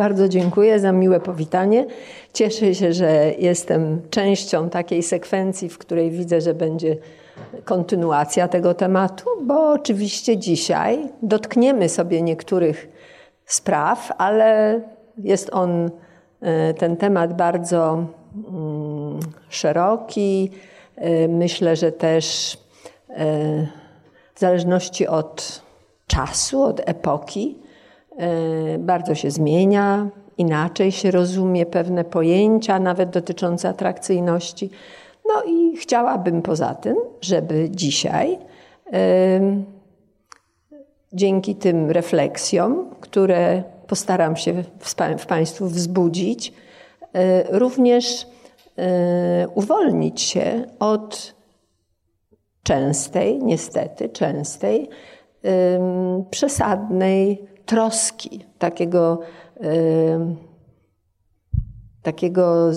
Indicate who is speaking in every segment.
Speaker 1: Bardzo dziękuję za miłe powitanie. Cieszę się, że jestem częścią takiej sekwencji, w której widzę, że będzie kontynuacja tego tematu, bo oczywiście dzisiaj dotkniemy sobie niektórych spraw, ale jest on, e, ten temat bardzo mm, szeroki. E, myślę, że też e, w zależności od czasu, od epoki, bardzo się zmienia, inaczej się rozumie pewne pojęcia, nawet dotyczące atrakcyjności. No i chciałabym poza tym, żeby dzisiaj dzięki tym refleksjom, które postaram się w Państwu wzbudzić, e, również e, uwolnić się od częstej, niestety częstej, przesadnej troski, takiego, takiego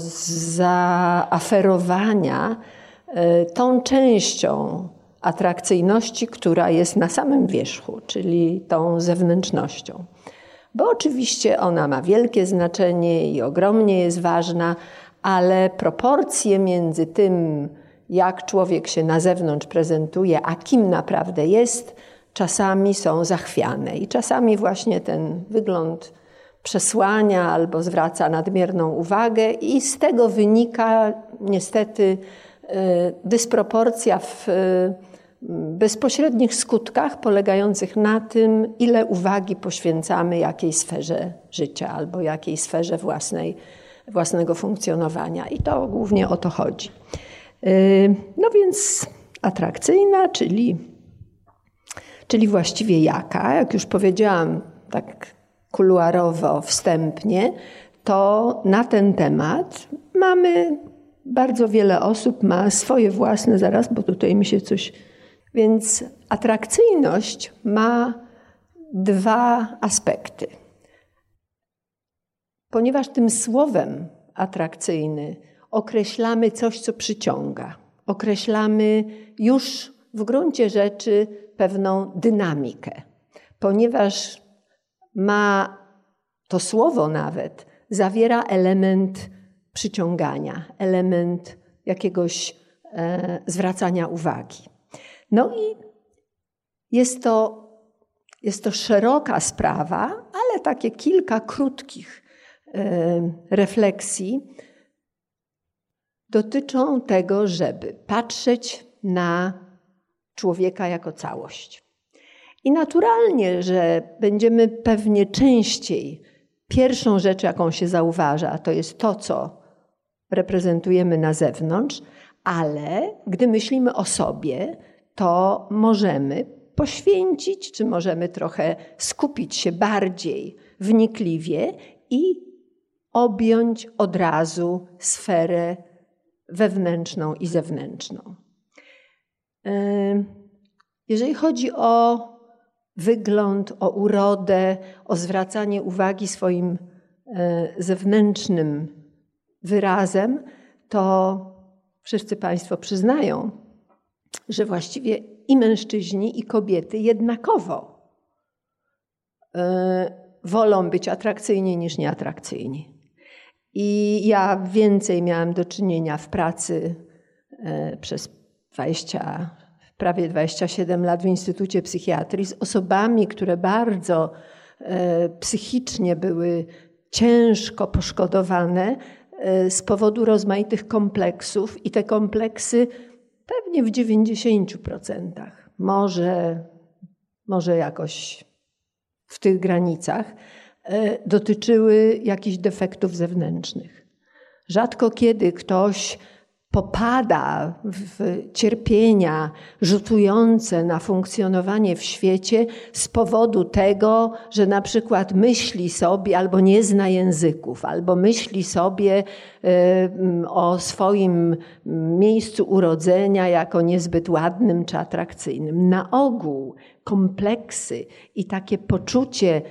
Speaker 1: zaaferowania e, tą częścią atrakcyjności, która jest na samym wierzchu, czyli tą zewnętrznością. Bo oczywiście ona ma wielkie znaczenie i ogromnie jest ważna, ale proporcje między tym, jak człowiek się na zewnątrz prezentuje, a kim naprawdę jest, czasami są zachwiane. I czasami właśnie ten wygląd przesłania albo zwraca nadmierną uwagę, i z tego wynika niestety y, dysproporcja w bezpośrednich skutkach polegających na tym, ile uwagi poświęcamy jakiej sferze życia albo jakiej sferze własnej, własnego funkcjonowania. I to głównie o to chodzi. Y, no więc atrakcyjna, czyli, czyli właściwie jaka, jak już powiedziałam tak kuluarowo, wstępnie, to na ten temat mamy bardzo wiele osób ma swoje własne, zaraz, bo tutaj mi się coś więc atrakcyjność ma dwa aspekty. Ponieważ tym słowem atrakcyjny określamy coś, co przyciąga, określamy już w gruncie rzeczy pewną dynamikę, ponieważ ma to słowo nawet zawiera element przyciągania, element jakiegoś e, zwracania uwagi. No i jest to, jest to szeroka sprawa, ale takie kilka krótkich e, refleksji dotyczą tego, żeby patrzeć na człowieka jako całość. I naturalnie, że będziemy pewnie częściej pierwszą rzecz, jaką się zauważa, to jest to, co reprezentujemy na zewnątrz, ale gdy myślimy o sobie, to możemy poświęcić, czy możemy trochę skupić się bardziej wnikliwie i objąć od razu sferę wewnętrzną i zewnętrzną. Jeżeli chodzi o wygląd, o urodę, o zwracanie uwagi swoim e, zewnętrznym wyrazem, to wszyscy Państwo przyznają, że właściwie i mężczyźni, i kobiety jednakowo e, wolą być atrakcyjni niż nieatrakcyjni. I ja więcej miałam do czynienia w pracy e, przez 20, prawie 27 lat w Instytucie Psychiatrii z osobami, które bardzo e, psychicznie były ciężko poszkodowane z powodu rozmaitych kompleksów, i te kompleksy Pewnie w 90%, może, może jakoś w tych granicach, e, dotyczyły jakichś defektów zewnętrznych. Rzadko kiedy ktoś popada w cierpienia rzutujące na funkcjonowanie w świecie z powodu tego, że na przykład myśli sobie albo nie zna języków, albo myśli sobie o swoim miejscu urodzenia jako niezbyt ładnym czy atrakcyjnym. Na ogół kompleksy i takie poczucie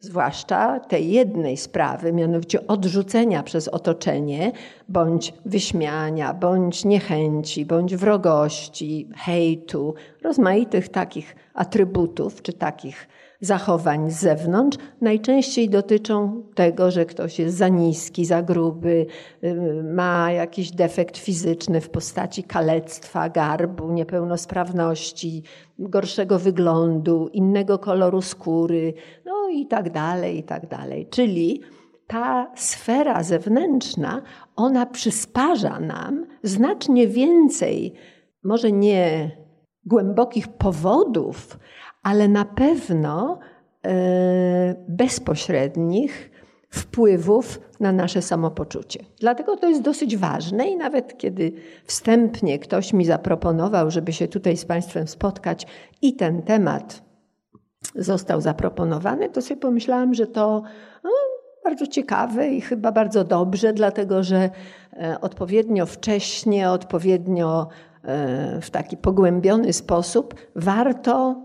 Speaker 1: zwłaszcza tej jednej sprawy, mianowicie odrzucenia przez otoczenie, bądź wyśmiania, bądź niechęci, bądź wrogości, hejtu, rozmaitych takich atrybutów czy takich zachowań z zewnątrz najczęściej dotyczą tego, że ktoś jest za niski, za gruby, y, ma jakiś defekt fizyczny w postaci kalectwa, garbu, niepełnosprawności, gorszego wyglądu, innego koloru skóry, no i tak dalej, i tak dalej. Czyli ta sfera zewnętrzna, ona przysparza nam znacznie więcej, może nie głębokich powodów, ale na pewno e, bezpośrednich wpływów na nasze samopoczucie. Dlatego to jest dosyć ważne i nawet kiedy wstępnie ktoś mi zaproponował, żeby się tutaj z Państwem spotkać i ten temat został zaproponowany, to sobie pomyślałam, że to no, bardzo ciekawe i chyba bardzo dobrze, dlatego że e, odpowiednio wcześnie, odpowiednio e, w taki pogłębiony sposób warto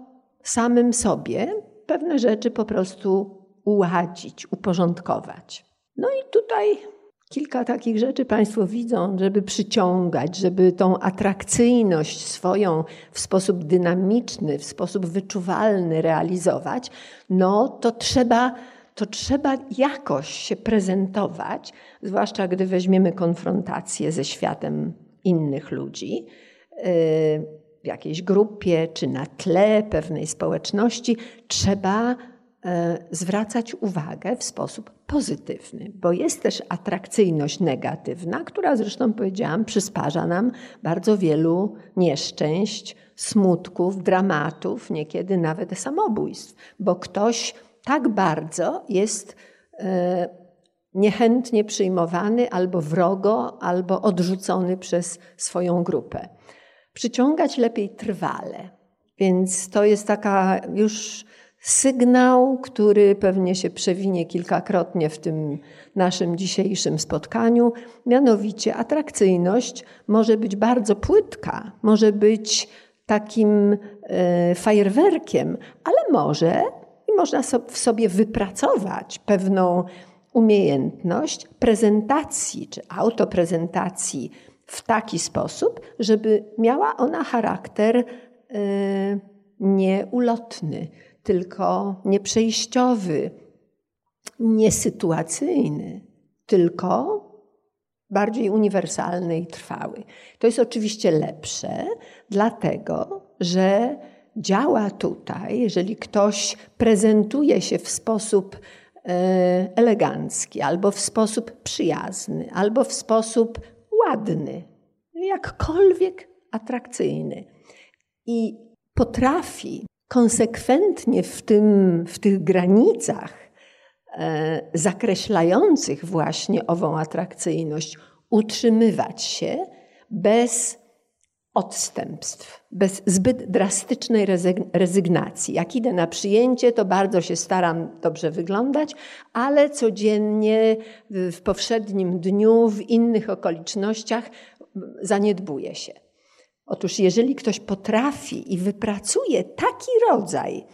Speaker 1: samym sobie pewne rzeczy po prostu uładzić, uporządkować. No i tutaj kilka takich rzeczy Państwo widzą, żeby przyciągać, żeby tą atrakcyjność swoją w sposób dynamiczny, w sposób wyczuwalny realizować, no to trzeba, to trzeba jakoś się prezentować, zwłaszcza gdy weźmiemy konfrontację ze światem innych ludzi. Yy, w jakiejś grupie czy na tle pewnej społeczności, trzeba e, zwracać uwagę w sposób pozytywny, bo jest też atrakcyjność negatywna, która zresztą powiedziałam, przysparza nam bardzo wielu nieszczęść, smutków, dramatów, niekiedy nawet samobójstw, bo ktoś tak bardzo jest e, niechętnie przyjmowany albo wrogo, albo odrzucony przez swoją grupę przyciągać lepiej trwale. Więc to jest taka już sygnał, który pewnie się przewinie kilkakrotnie w tym naszym dzisiejszym spotkaniu. Mianowicie atrakcyjność może być bardzo płytka, może być takim e, fajerwerkiem, ale może i można w sobie wypracować pewną umiejętność prezentacji czy autoprezentacji w taki sposób, żeby miała ona charakter y, nieulotny, tylko nieprzejściowy, niesytuacyjny, tylko bardziej uniwersalny i trwały. To jest oczywiście lepsze, dlatego że działa tutaj, jeżeli ktoś prezentuje się w sposób y, elegancki, albo w sposób przyjazny, albo w sposób ładny, jakkolwiek atrakcyjny. I potrafi konsekwentnie w, tym, w tych granicach e, zakreślających właśnie ową atrakcyjność utrzymywać się bez odstępstw, bez zbyt drastycznej rezygnacji. Jak idę na przyjęcie, to bardzo się staram dobrze wyglądać, ale codziennie, w powszednim dniu, w innych okolicznościach zaniedbuje się. Otóż, jeżeli ktoś potrafi i wypracuje taki rodzaj,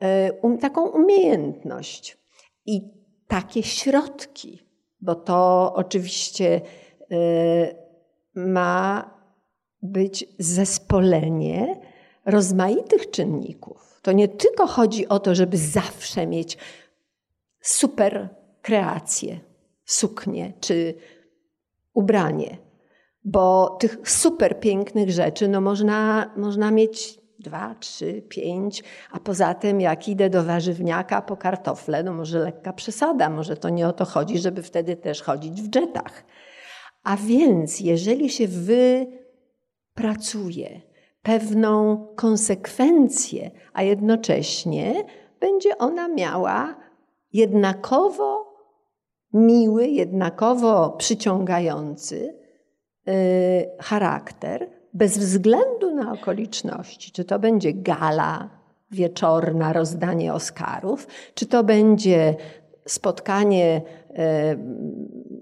Speaker 1: e, um, taką umiejętność i takie środki, bo to oczywiście e, ma być zespolenie rozmaitych czynników. To nie tylko chodzi o to, żeby zawsze mieć super kreację, suknię czy ubranie, bo tych super pięknych rzeczy no można, można mieć dwa, trzy, pięć, a poza tym jak idę do warzywniaka po kartofle, no może lekka przesada, może to nie o to chodzi, żeby wtedy też chodzić w dżetach. A więc jeżeli się wy pracuje, pewną konsekwencję, a jednocześnie będzie ona miała jednakowo miły, jednakowo przyciągający yy, charakter, bez względu na okoliczności. Czy to będzie gala wieczorna, rozdanie Oscarów, czy to będzie spotkanie yy,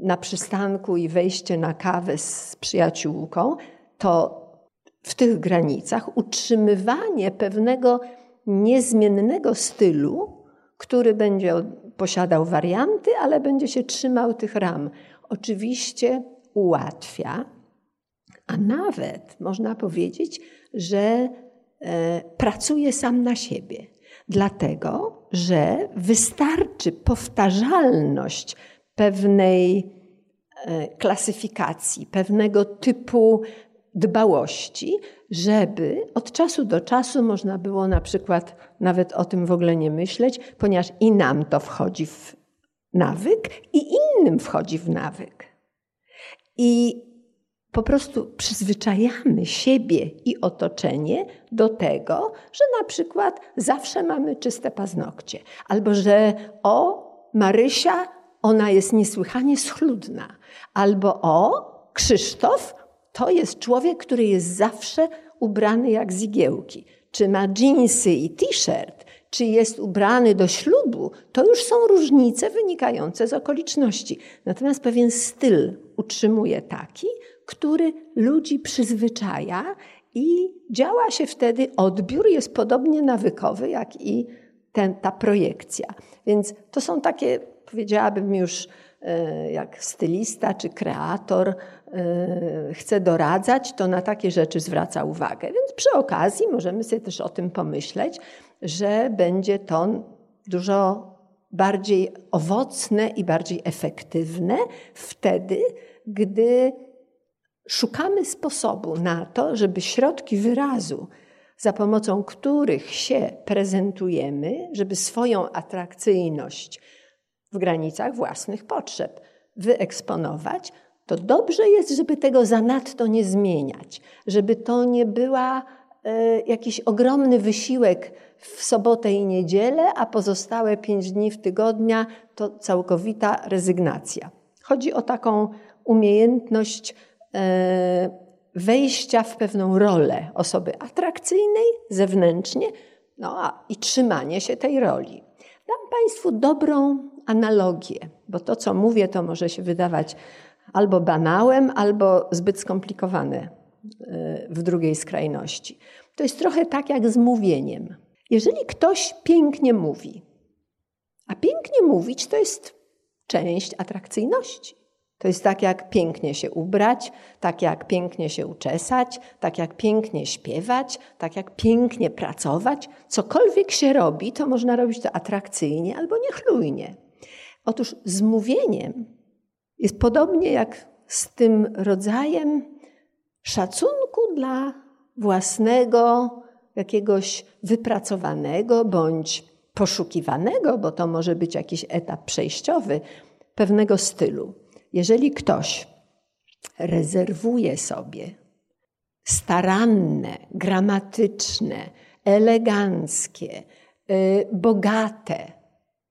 Speaker 1: na przystanku i wejście na kawę z przyjaciółką, to w tych granicach utrzymywanie pewnego niezmiennego stylu, który będzie posiadał warianty, ale będzie się trzymał tych ram. Oczywiście ułatwia, a nawet można powiedzieć, że e, pracuje sam na siebie. Dlatego, że wystarczy powtarzalność pewnej e, klasyfikacji, pewnego typu dbałości, żeby od czasu do czasu można było na przykład nawet o tym w ogóle nie myśleć, ponieważ i nam to wchodzi w nawyk, i innym wchodzi w nawyk. I po prostu przyzwyczajamy siebie i otoczenie do tego, że na przykład zawsze mamy czyste paznokcie, albo że o, Marysia, ona jest niesłychanie schludna, albo o, Krzysztof, to jest człowiek, który jest zawsze ubrany jak z igiełki. Czy ma dżinsy i t-shirt, czy jest ubrany do ślubu, to już są różnice wynikające z okoliczności. Natomiast pewien styl utrzymuje taki, który ludzi przyzwyczaja i działa się wtedy, odbiór jest podobnie nawykowy, jak i ten, ta projekcja. Więc to są takie, powiedziałabym już, e, jak stylista czy kreator chce doradzać, to na takie rzeczy zwraca uwagę. Więc przy okazji możemy sobie też o tym pomyśleć, że będzie to dużo bardziej owocne i bardziej efektywne wtedy, gdy szukamy sposobu na to, żeby środki wyrazu, za pomocą których się prezentujemy, żeby swoją atrakcyjność w granicach własnych potrzeb wyeksponować, to dobrze jest, żeby tego zanadto nie zmieniać, żeby to nie była e, jakiś ogromny wysiłek w sobotę i niedzielę, a pozostałe pięć dni w tygodnia to całkowita rezygnacja. Chodzi o taką umiejętność E, wejścia w pewną rolę osoby atrakcyjnej zewnętrznie no, a, i trzymanie się tej roli. Dam Państwu dobrą analogię, bo to, co mówię, to może się wydawać albo banałem, albo zbyt skomplikowane e, w drugiej skrajności. To jest trochę tak jak z mówieniem. Jeżeli ktoś pięknie mówi, a pięknie mówić to jest część atrakcyjności. To jest tak jak pięknie się ubrać, tak jak pięknie się uczesać, tak jak pięknie śpiewać, tak jak pięknie pracować. Cokolwiek się robi, to można robić to atrakcyjnie albo niechlujnie. Otóż z mówieniem jest podobnie jak z tym rodzajem szacunku dla własnego, jakiegoś wypracowanego bądź poszukiwanego, bo to może być jakiś etap przejściowy, pewnego stylu. Jeżeli ktoś rezerwuje sobie staranne, gramatyczne, eleganckie, y, bogate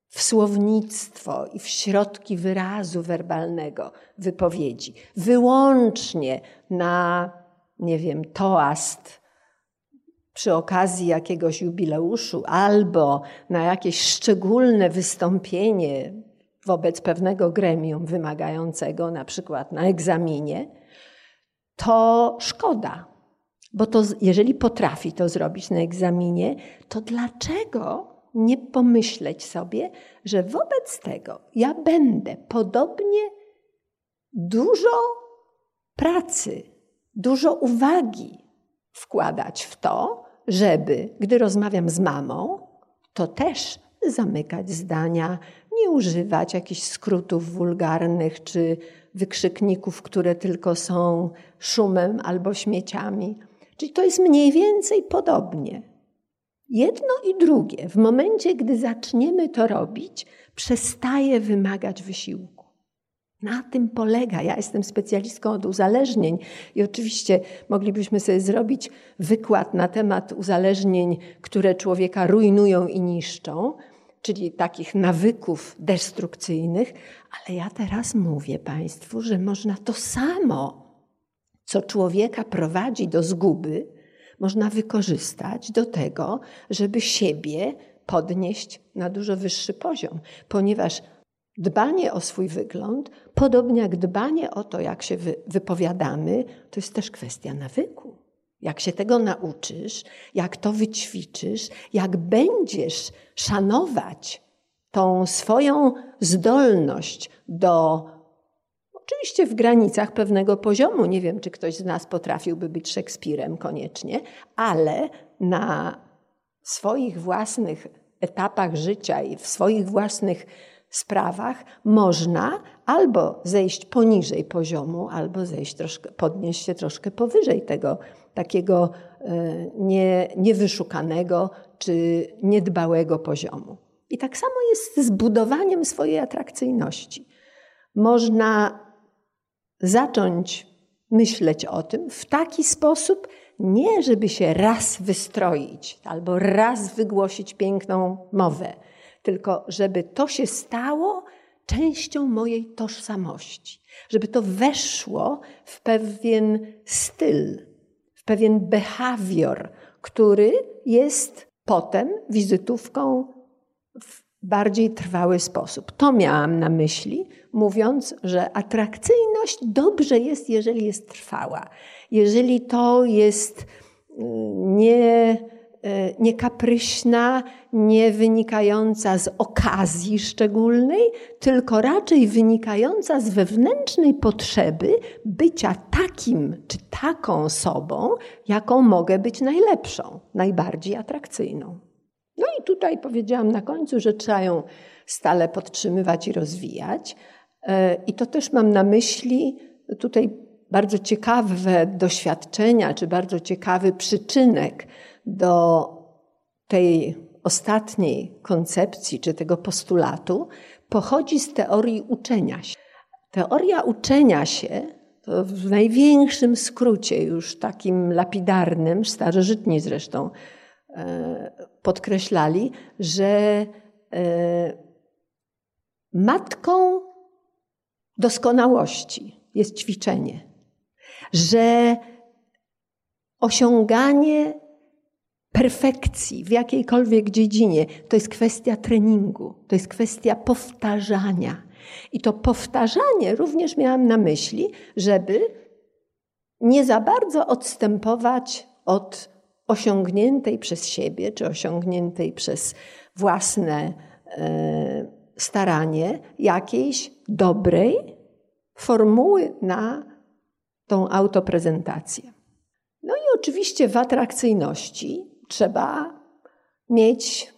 Speaker 1: w słownictwo i w środki wyrazu werbalnego wypowiedzi, wyłącznie na, nie wiem, toast przy okazji jakiegoś jubileuszu albo na jakieś szczególne wystąpienie wobec pewnego gremium wymagającego, na przykład na egzaminie, to szkoda. Bo to, jeżeli potrafi to zrobić na egzaminie, to dlaczego nie pomyśleć sobie, że wobec tego ja będę podobnie dużo pracy, dużo uwagi wkładać w to, żeby, gdy rozmawiam z mamą, to też zamykać zdania, nie używać jakichś skrótów wulgarnych czy wykrzykników, które tylko są szumem albo śmieciami. Czyli to jest mniej więcej podobnie. Jedno i drugie, w momencie, gdy zaczniemy to robić, przestaje wymagać wysiłku. Na tym polega. Ja jestem specjalistką od uzależnień i oczywiście moglibyśmy sobie zrobić wykład na temat uzależnień, które człowieka rujnują i niszczą czyli takich nawyków destrukcyjnych, ale ja teraz mówię Państwu, że można to samo, co człowieka prowadzi do zguby, można wykorzystać do tego, żeby siebie podnieść na dużo wyższy poziom, ponieważ dbanie o swój wygląd, podobnie jak dbanie o to, jak się wypowiadamy, to jest też kwestia nawyku. Jak się tego nauczysz, jak to wyćwiczysz, jak będziesz szanować tą swoją zdolność do, oczywiście w granicach pewnego poziomu, nie wiem, czy ktoś z nas potrafiłby być Szekspirem koniecznie, ale na swoich własnych etapach życia i w swoich własnych sprawach można albo zejść poniżej poziomu, albo zejść troszkę, podnieść się troszkę powyżej tego takiego e, nie, niewyszukanego czy niedbałego poziomu. I tak samo jest z budowaniem swojej atrakcyjności. Można zacząć myśleć o tym w taki sposób, nie żeby się raz wystroić albo raz wygłosić piękną mowę, tylko żeby to się stało częścią mojej tożsamości, żeby to weszło w pewien styl, w pewien behawior, który jest potem wizytówką w bardziej trwały sposób. To miałam na myśli, mówiąc, że atrakcyjność dobrze jest, jeżeli jest trwała. Jeżeli to jest mm, nie, e, nie kapryśna, nie wynikająca z okazji szczególnej, tylko raczej wynikająca z wewnętrznej potrzeby bycia takim czy taką sobą, jaką mogę być najlepszą, najbardziej atrakcyjną. No i tutaj powiedziałam na końcu, że trzeba ją stale podtrzymywać i rozwijać. E, I to też mam na myśli tutaj bardzo ciekawe doświadczenia, czy bardzo ciekawy przyczynek do tej ostatniej koncepcji, czy tego postulatu, pochodzi z teorii uczenia się. Teoria uczenia się to w największym skrócie, już takim lapidarnym, starożytni zresztą podkreślali, że e, matką doskonałości jest ćwiczenie, że osiąganie perfekcji w jakiejkolwiek dziedzinie to jest kwestia treningu, to jest kwestia powtarzania. I to powtarzanie również miałam na myśli, żeby nie za bardzo odstępować od osiągniętej przez siebie, czy osiągniętej przez własne e, staranie jakiejś dobrej formuły na tą autoprezentację. No i oczywiście w atrakcyjności trzeba mieć,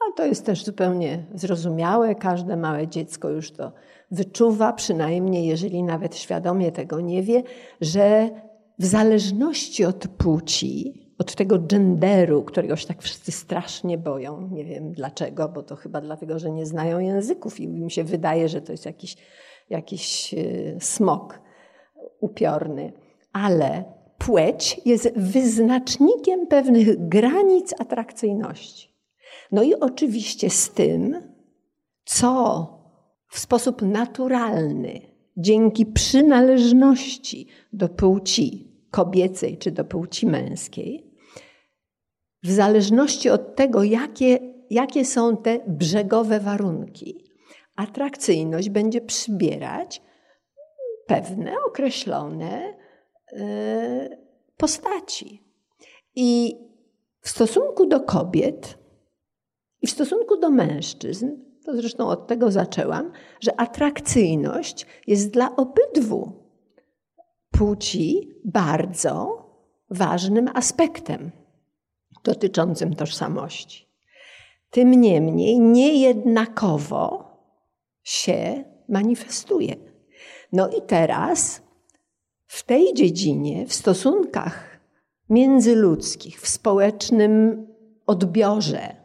Speaker 1: a to jest też zupełnie zrozumiałe, każde małe dziecko już to wyczuwa, przynajmniej jeżeli nawet świadomie tego nie wie, że w zależności od płci, od tego genderu, którego się tak wszyscy strasznie boją. Nie wiem dlaczego, bo to chyba dlatego, że nie znają języków i mi się wydaje, że to jest jakiś, jakiś e, smok upiorny. Ale płeć jest wyznacznikiem pewnych granic atrakcyjności. No i oczywiście z tym, co w sposób naturalny, dzięki przynależności do płci kobiecej czy do płci męskiej, w zależności od tego, jakie, jakie są te brzegowe warunki, atrakcyjność będzie przybierać pewne określone e, postaci. I w stosunku do kobiet i w stosunku do mężczyzn, to zresztą od tego zaczęłam, że atrakcyjność jest dla obydwu płci bardzo ważnym aspektem dotyczącym tożsamości. Tym niemniej niejednakowo się manifestuje. No i teraz w tej dziedzinie, w stosunkach międzyludzkich, w społecznym odbiorze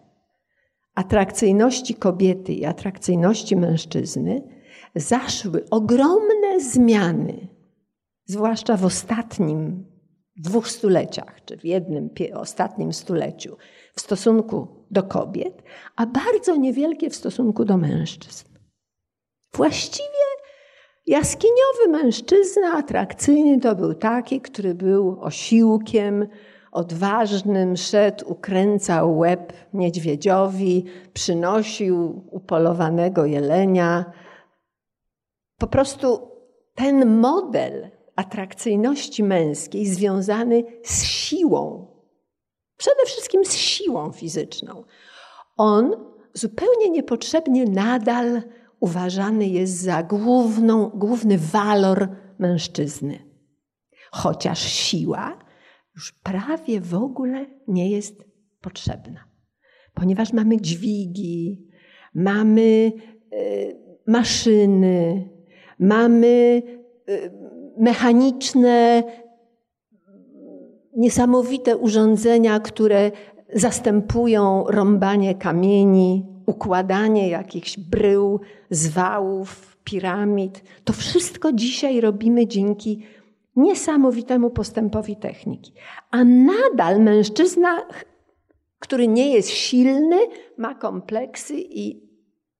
Speaker 1: atrakcyjności kobiety i atrakcyjności mężczyzny, zaszły ogromne zmiany, zwłaszcza w ostatnim dwóch stuleciach, czy w jednym ostatnim stuleciu w stosunku do kobiet, a bardzo niewielkie w stosunku do mężczyzn. Właściwie jaskiniowy mężczyzna, atrakcyjny, to był taki, który był osiłkiem, odważnym, szedł, ukręcał łeb niedźwiedziowi, przynosił upolowanego jelenia. Po prostu ten model atrakcyjności męskiej związany z siłą. Przede wszystkim z siłą fizyczną. On zupełnie niepotrzebnie nadal uważany jest za główną, główny walor mężczyzny. Chociaż siła już prawie w ogóle nie jest potrzebna. ponieważ mamy dźwigi, mamy maszyny, mamy mechaniczne, niesamowite urządzenia, które zastępują rąbanie kamieni, układanie jakichś brył, zwałów, piramid. To wszystko dzisiaj robimy dzięki niesamowitemu postępowi techniki. A nadal mężczyzna, który nie jest silny, ma kompleksy i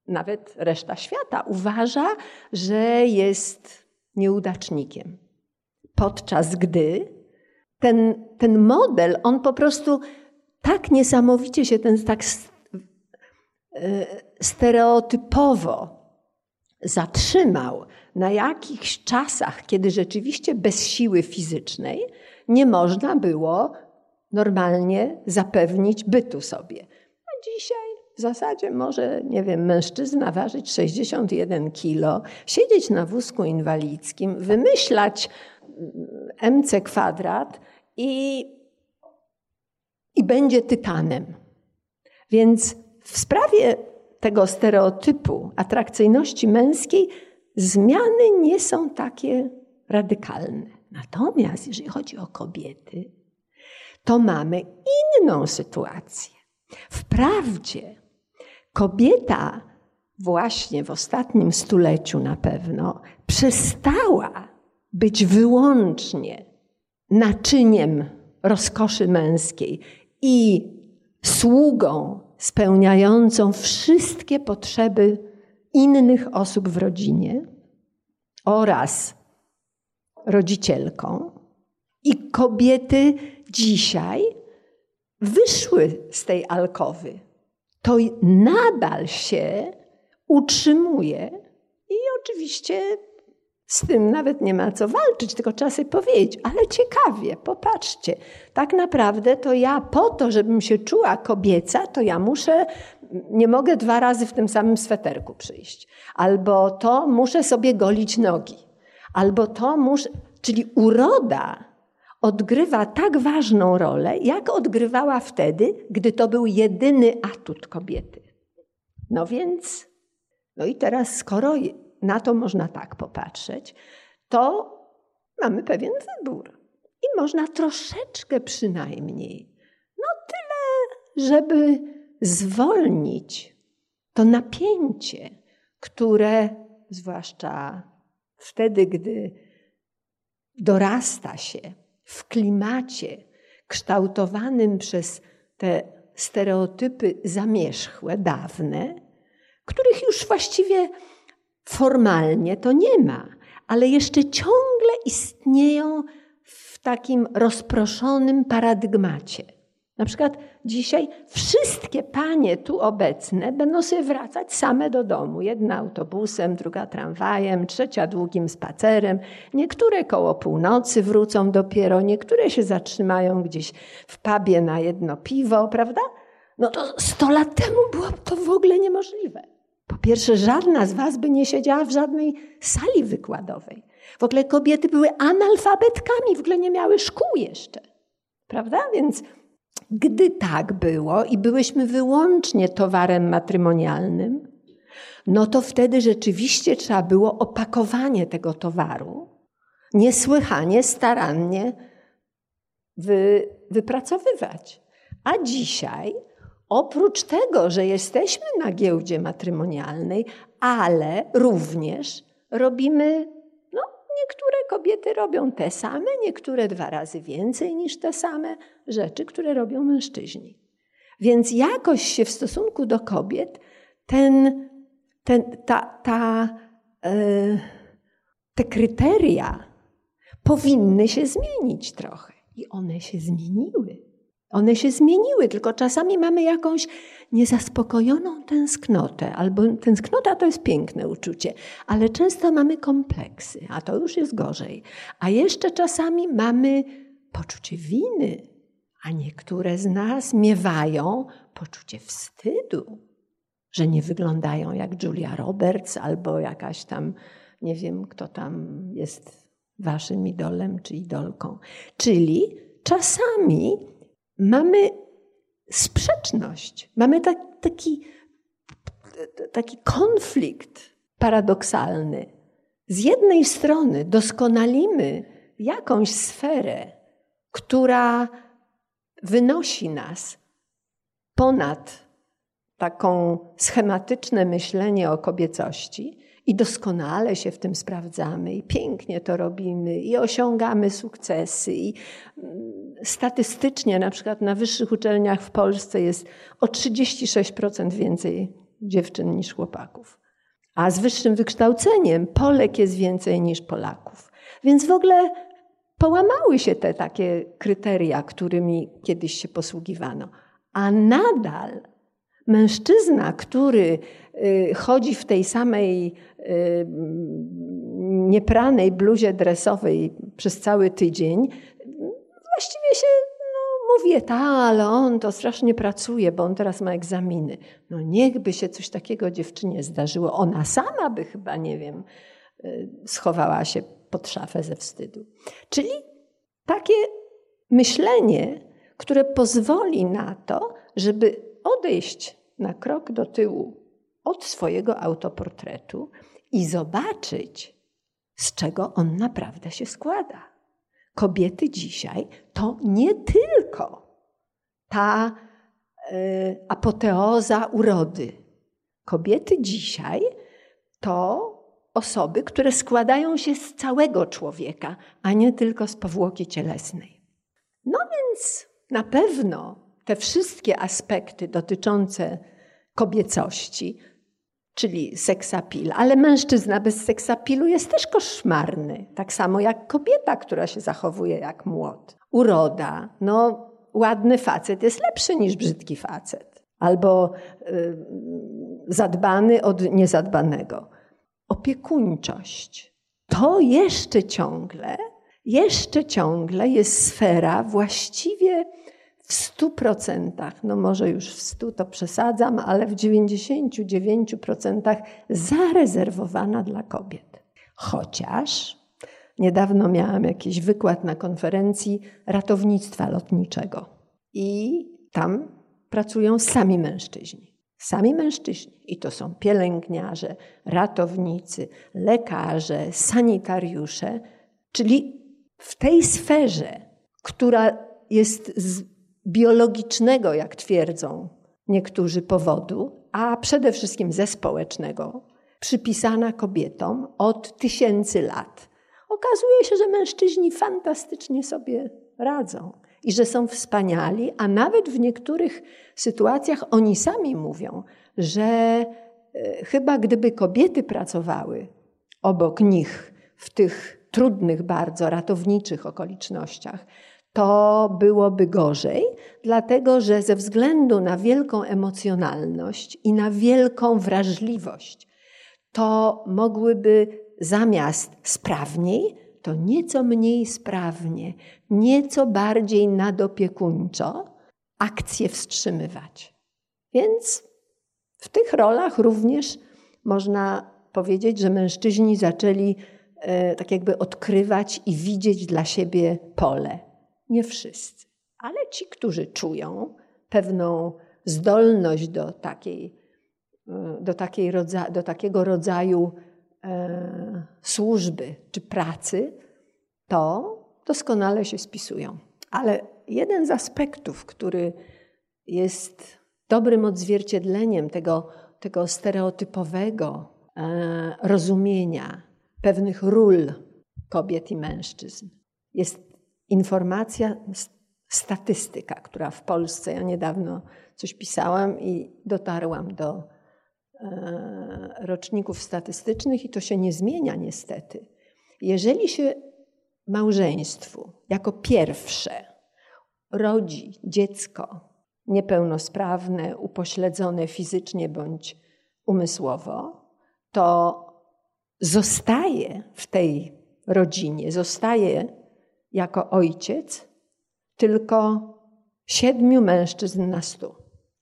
Speaker 1: nawet reszta świata uważa, że jest nieudacznikiem. Podczas gdy ten, ten model, on po prostu tak niesamowicie się ten tak e, stereotypowo zatrzymał na jakichś czasach, kiedy rzeczywiście bez siły fizycznej nie można było normalnie zapewnić bytu sobie. A dzisiaj w zasadzie może, nie wiem, mężczyzna ważyć 61 kilo, siedzieć na wózku inwalidzkim, wymyślać mc kwadrat i, i będzie tytanem. Więc w sprawie tego stereotypu atrakcyjności męskiej zmiany nie są takie radykalne. Natomiast jeżeli chodzi o kobiety, to mamy inną sytuację. Wprawdzie kobieta właśnie w ostatnim stuleciu na pewno przestała być wyłącznie naczyniem rozkoszy męskiej i sługą spełniającą wszystkie potrzeby innych osób w rodzinie oraz rodzicielką. I kobiety dzisiaj wyszły z tej alkowy. To nadal się utrzymuje i oczywiście z tym nawet nie ma co walczyć, tylko trzeba sobie powiedzieć, ale ciekawie, popatrzcie, tak naprawdę to ja po to, żebym się czuła kobieca, to ja muszę, nie mogę dwa razy w tym samym sweterku przyjść. Albo to muszę sobie golić nogi. Albo to muszę, czyli uroda odgrywa tak ważną rolę, jak odgrywała wtedy, gdy to był jedyny atut kobiety. No więc, no i teraz skoro na to można tak popatrzeć, to mamy pewien wybór. I można troszeczkę przynajmniej, no tyle, żeby zwolnić to napięcie, które zwłaszcza wtedy, gdy dorasta się w klimacie kształtowanym przez te stereotypy zamierzchłe, dawne, których już właściwie Formalnie to nie ma, ale jeszcze ciągle istnieją w takim rozproszonym paradygmacie. Na przykład dzisiaj wszystkie panie tu obecne będą sobie wracać same do domu. Jedna autobusem, druga tramwajem, trzecia długim spacerem. Niektóre koło północy wrócą dopiero, niektóre się zatrzymają gdzieś w pubie na jedno piwo, prawda? No to sto lat temu było to w ogóle niemożliwe. Po pierwsze, żadna z was by nie siedziała w żadnej sali wykładowej. W ogóle kobiety były analfabetkami, w ogóle nie miały szkół jeszcze. Prawda? Więc gdy tak było i byłyśmy wyłącznie towarem matrymonialnym, no to wtedy rzeczywiście trzeba było opakowanie tego towaru niesłychanie starannie wy, wypracowywać. A dzisiaj Oprócz tego, że jesteśmy na giełdzie matrymonialnej, ale również robimy, niektóre kobiety robią te same, niektóre dwa razy więcej niż te same rzeczy, które robią mężczyźni. Więc jakoś się w stosunku do kobiet ten, ten, ta, ta, e, te kryteria powinny się zmienić trochę. I one się zmieniły. One się zmieniły, tylko czasami mamy jakąś niezaspokojoną tęsknotę, albo tęsknota to jest piękne uczucie, ale często mamy kompleksy, a to już jest gorzej. A jeszcze czasami mamy poczucie winy, a niektóre z nas miewają poczucie wstydu, że nie wyglądają jak Julia Roberts albo jakaś tam, nie wiem, kto tam jest waszym idolem czy idolką. Czyli czasami mamy sprzeczność. Mamy tak, taki, taki konflikt paradoksalny. Z jednej strony doskonalimy jakąś sferę, która wynosi nas ponad taką schematyczne myślenie o kobiecości i doskonale się w tym sprawdzamy i pięknie to robimy i osiągamy sukcesy i mm, statystycznie na przykład na wyższych uczelniach w Polsce jest o 36% więcej dziewczyn niż chłopaków. A z wyższym wykształceniem Polek jest więcej niż Polaków. Więc w ogóle połamały się te takie kryteria, którymi kiedyś się posługiwano. A nadal mężczyzna, który y, chodzi w tej samej y, niepranej bluzie dresowej przez cały tydzień, właściwie się no, mówi, ta, ale on to strasznie pracuje, bo on teraz ma egzaminy. No niechby się coś takiego dziewczynie zdarzyło. Ona sama by chyba, nie wiem, y, schowała się pod szafę ze wstydu. Czyli takie myślenie, które pozwoli na to, żeby odejść na krok do tyłu od swojego autoportretu i zobaczyć, z czego on naprawdę się składa. Kobiety dzisiaj to nie tylko ta y, apoteoza urody. Kobiety dzisiaj to osoby, które składają się z całego człowieka, a nie tylko z powłoki cielesnej. No więc na pewno te wszystkie aspekty dotyczące kobiecości, czyli seksapil, ale mężczyzna bez seksapilu jest też koszmarny, tak samo jak kobieta, która się zachowuje jak młot. Uroda, no ładny facet jest lepszy niż brzydki facet, albo y, zadbany od niezadbanego. Opiekuńczość to jeszcze ciągle, jeszcze ciągle jest sfera właściwie w stu procentach, no może już w stu to przesadzam, ale w 99% zarezerwowana dla kobiet. Chociaż niedawno miałam jakiś wykład na konferencji ratownictwa lotniczego i tam pracują sami mężczyźni. Sami mężczyźni. I to są pielęgniarze, ratownicy, lekarze, sanitariusze, czyli w tej sferze, która jest biologicznego, jak twierdzą niektórzy, powodu, a przede wszystkim ze społecznego, przypisana kobietom od tysięcy lat. Okazuje się, że mężczyźni fantastycznie sobie radzą i że są wspaniali, a nawet w niektórych sytuacjach oni sami mówią, że e, chyba gdyby kobiety pracowały obok nich w tych trudnych bardzo ratowniczych okolicznościach, to byłoby gorzej, dlatego że ze względu na wielką emocjonalność i na wielką wrażliwość, to mogłyby zamiast sprawniej, to nieco mniej sprawnie, nieco bardziej nadopiekuńczo akcje wstrzymywać. Więc w tych rolach również można powiedzieć, że mężczyźni zaczęli e, tak jakby odkrywać i widzieć dla siebie pole nie wszyscy, ale ci, którzy czują pewną zdolność do, takiej, e, do, takiej rodza, do takiego rodzaju e, służby czy pracy, to doskonale się spisują. Ale jeden z aspektów, który jest dobrym odzwierciedleniem tego, tego stereotypowego e, rozumienia pewnych ról kobiet i mężczyzn, jest informacja, statystyka, która w Polsce, ja niedawno coś pisałam i dotarłam do e, roczników statystycznych i to się nie zmienia niestety. Jeżeli się małżeństwu jako pierwsze rodzi dziecko niepełnosprawne, upośledzone fizycznie bądź umysłowo, to zostaje w tej rodzinie, zostaje jako ojciec tylko siedmiu mężczyzn na stu,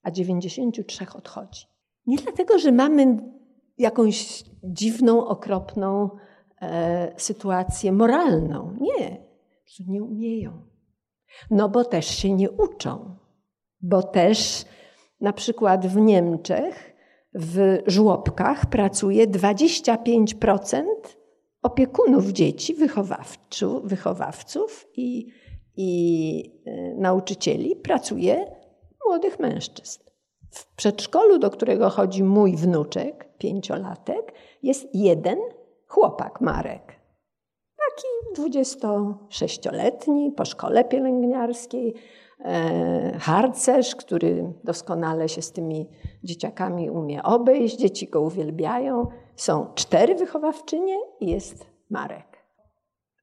Speaker 1: a dziewięćdziesięciu trzech odchodzi. Nie dlatego, że mamy jakąś dziwną, okropną e, sytuację moralną. Nie, nie umieją. No bo też się nie uczą. bo też na przykład w Niemczech w żłobkach pracuje 25% opiekunów dzieci, wychowawców i, i e, nauczycieli pracuje młodych mężczyzn. W przedszkolu, do którego chodzi mój wnuczek, pięciolatek, jest jeden chłopak, Marek. Taki 26-letni, po szkole pielęgniarskiej, e, harcerz, który doskonale się z tymi dzieciakami umie obejść, dzieci go uwielbiają. Są cztery wychowawczynie i jest Marek.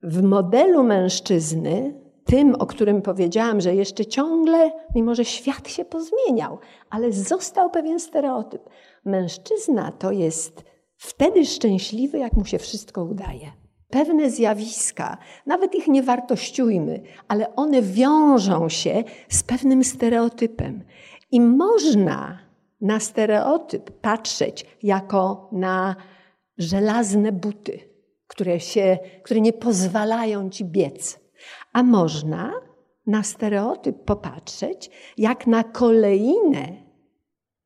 Speaker 1: W modelu mężczyzny, tym, o którym powiedziałam, że jeszcze ciągle, mimo że świat się pozmieniał, ale został pewien stereotyp. Mężczyzna to jest wtedy szczęśliwy, jak mu się wszystko udaje. Pewne zjawiska, nawet ich nie wartościujmy, ale one wiążą się z pewnym stereotypem. I można na stereotyp patrzeć jako na żelazne buty, które, się, które nie pozwalają ci biec. A można na stereotyp popatrzeć jak na kolejnę,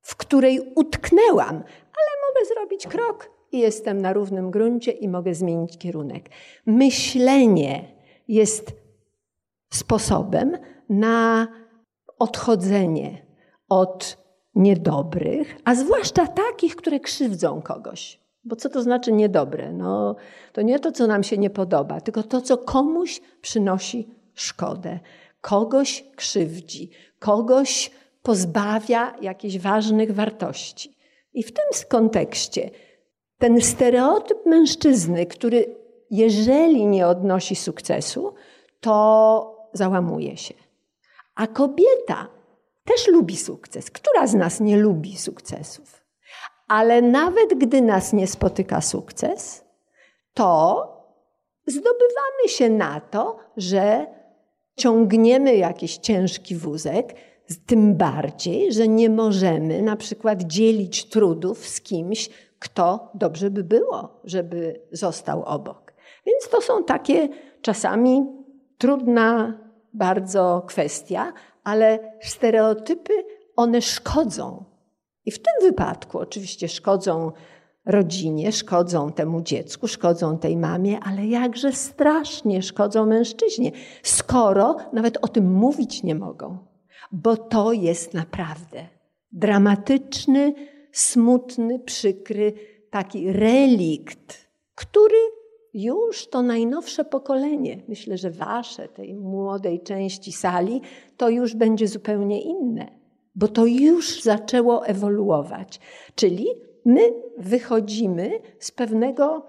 Speaker 1: w której utknęłam, ale mogę zrobić krok i jestem na równym gruncie i mogę zmienić kierunek. Myślenie jest sposobem na odchodzenie od niedobrych, a zwłaszcza takich, które krzywdzą kogoś. Bo co to znaczy niedobre? No, to nie to, co nam się nie podoba, tylko to, co komuś przynosi szkodę, kogoś krzywdzi, kogoś pozbawia jakichś ważnych wartości. I w tym kontekście ten stereotyp mężczyzny, który jeżeli nie odnosi sukcesu, to załamuje się. A kobieta też lubi sukces. Która z nas nie lubi sukcesów? Ale nawet gdy nas nie spotyka sukces, to zdobywamy się na to, że ciągniemy jakiś ciężki wózek, tym bardziej, że nie możemy na przykład dzielić trudów z kimś, kto dobrze by było, żeby został obok. Więc to są takie czasami trudna bardzo kwestia, ale stereotypy, one szkodzą. I w tym wypadku oczywiście szkodzą rodzinie, szkodzą temu dziecku, szkodzą tej mamie, ale jakże strasznie szkodzą mężczyźnie, skoro nawet o tym mówić nie mogą. Bo to jest naprawdę dramatyczny, smutny, przykry taki relikt, który już to najnowsze pokolenie, myślę, że wasze, tej młodej części sali, to już będzie zupełnie inne, bo to już zaczęło ewoluować. Czyli my wychodzimy z pewnego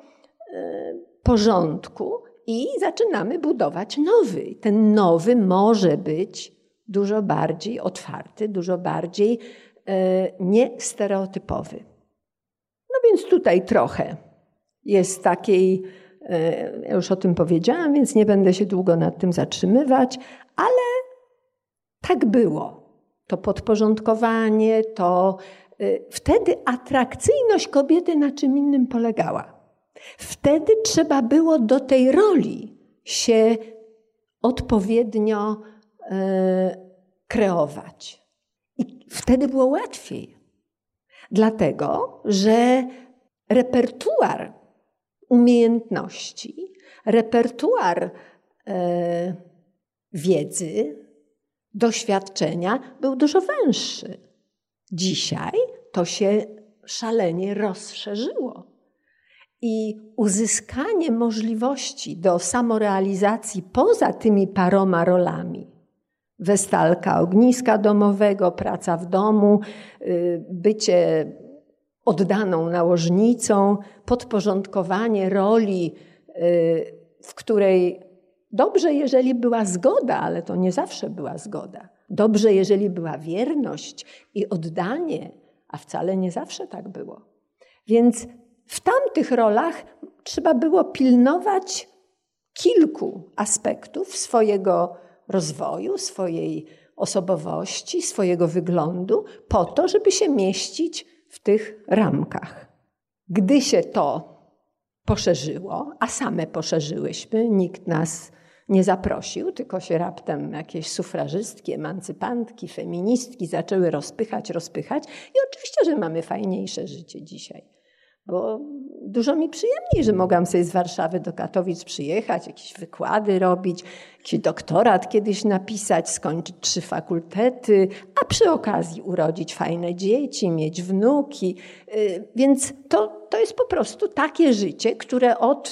Speaker 1: e, porządku i zaczynamy budować nowy. Ten nowy może być dużo bardziej otwarty, dużo bardziej e, niestereotypowy. No więc tutaj trochę jest takiej ja już o tym powiedziałam, więc nie będę się długo nad tym zatrzymywać, ale tak było. To podporządkowanie, to e, wtedy atrakcyjność kobiety na czym innym polegała. Wtedy trzeba było do tej roli się odpowiednio e, kreować. I wtedy było łatwiej. Dlatego, że repertuar umiejętności, repertuar e, wiedzy, doświadczenia był dużo węższy. Dzisiaj to się szalenie rozszerzyło. I uzyskanie możliwości do samorealizacji poza tymi paroma rolami, westalka ogniska domowego, praca w domu, y, bycie oddaną nałożnicą, podporządkowanie roli, y, w której dobrze, jeżeli była zgoda, ale to nie zawsze była zgoda. Dobrze, jeżeli była wierność i oddanie, a wcale nie zawsze tak było. Więc w tamtych rolach trzeba było pilnować kilku aspektów swojego rozwoju, swojej osobowości, swojego wyglądu, po to, żeby się mieścić w tych ramkach. Gdy się to poszerzyło, a same poszerzyłyśmy, nikt nas nie zaprosił, tylko się raptem jakieś sufrażystki, emancypantki, feministki zaczęły rozpychać, rozpychać. I oczywiście, że mamy fajniejsze życie dzisiaj. Bo dużo mi przyjemniej, że mogłam sobie z Warszawy do Katowic przyjechać, jakieś wykłady robić, jakiś doktorat kiedyś napisać, skończyć trzy fakultety, a przy okazji urodzić fajne dzieci, mieć wnuki. Y, więc to, to jest po prostu takie życie, które od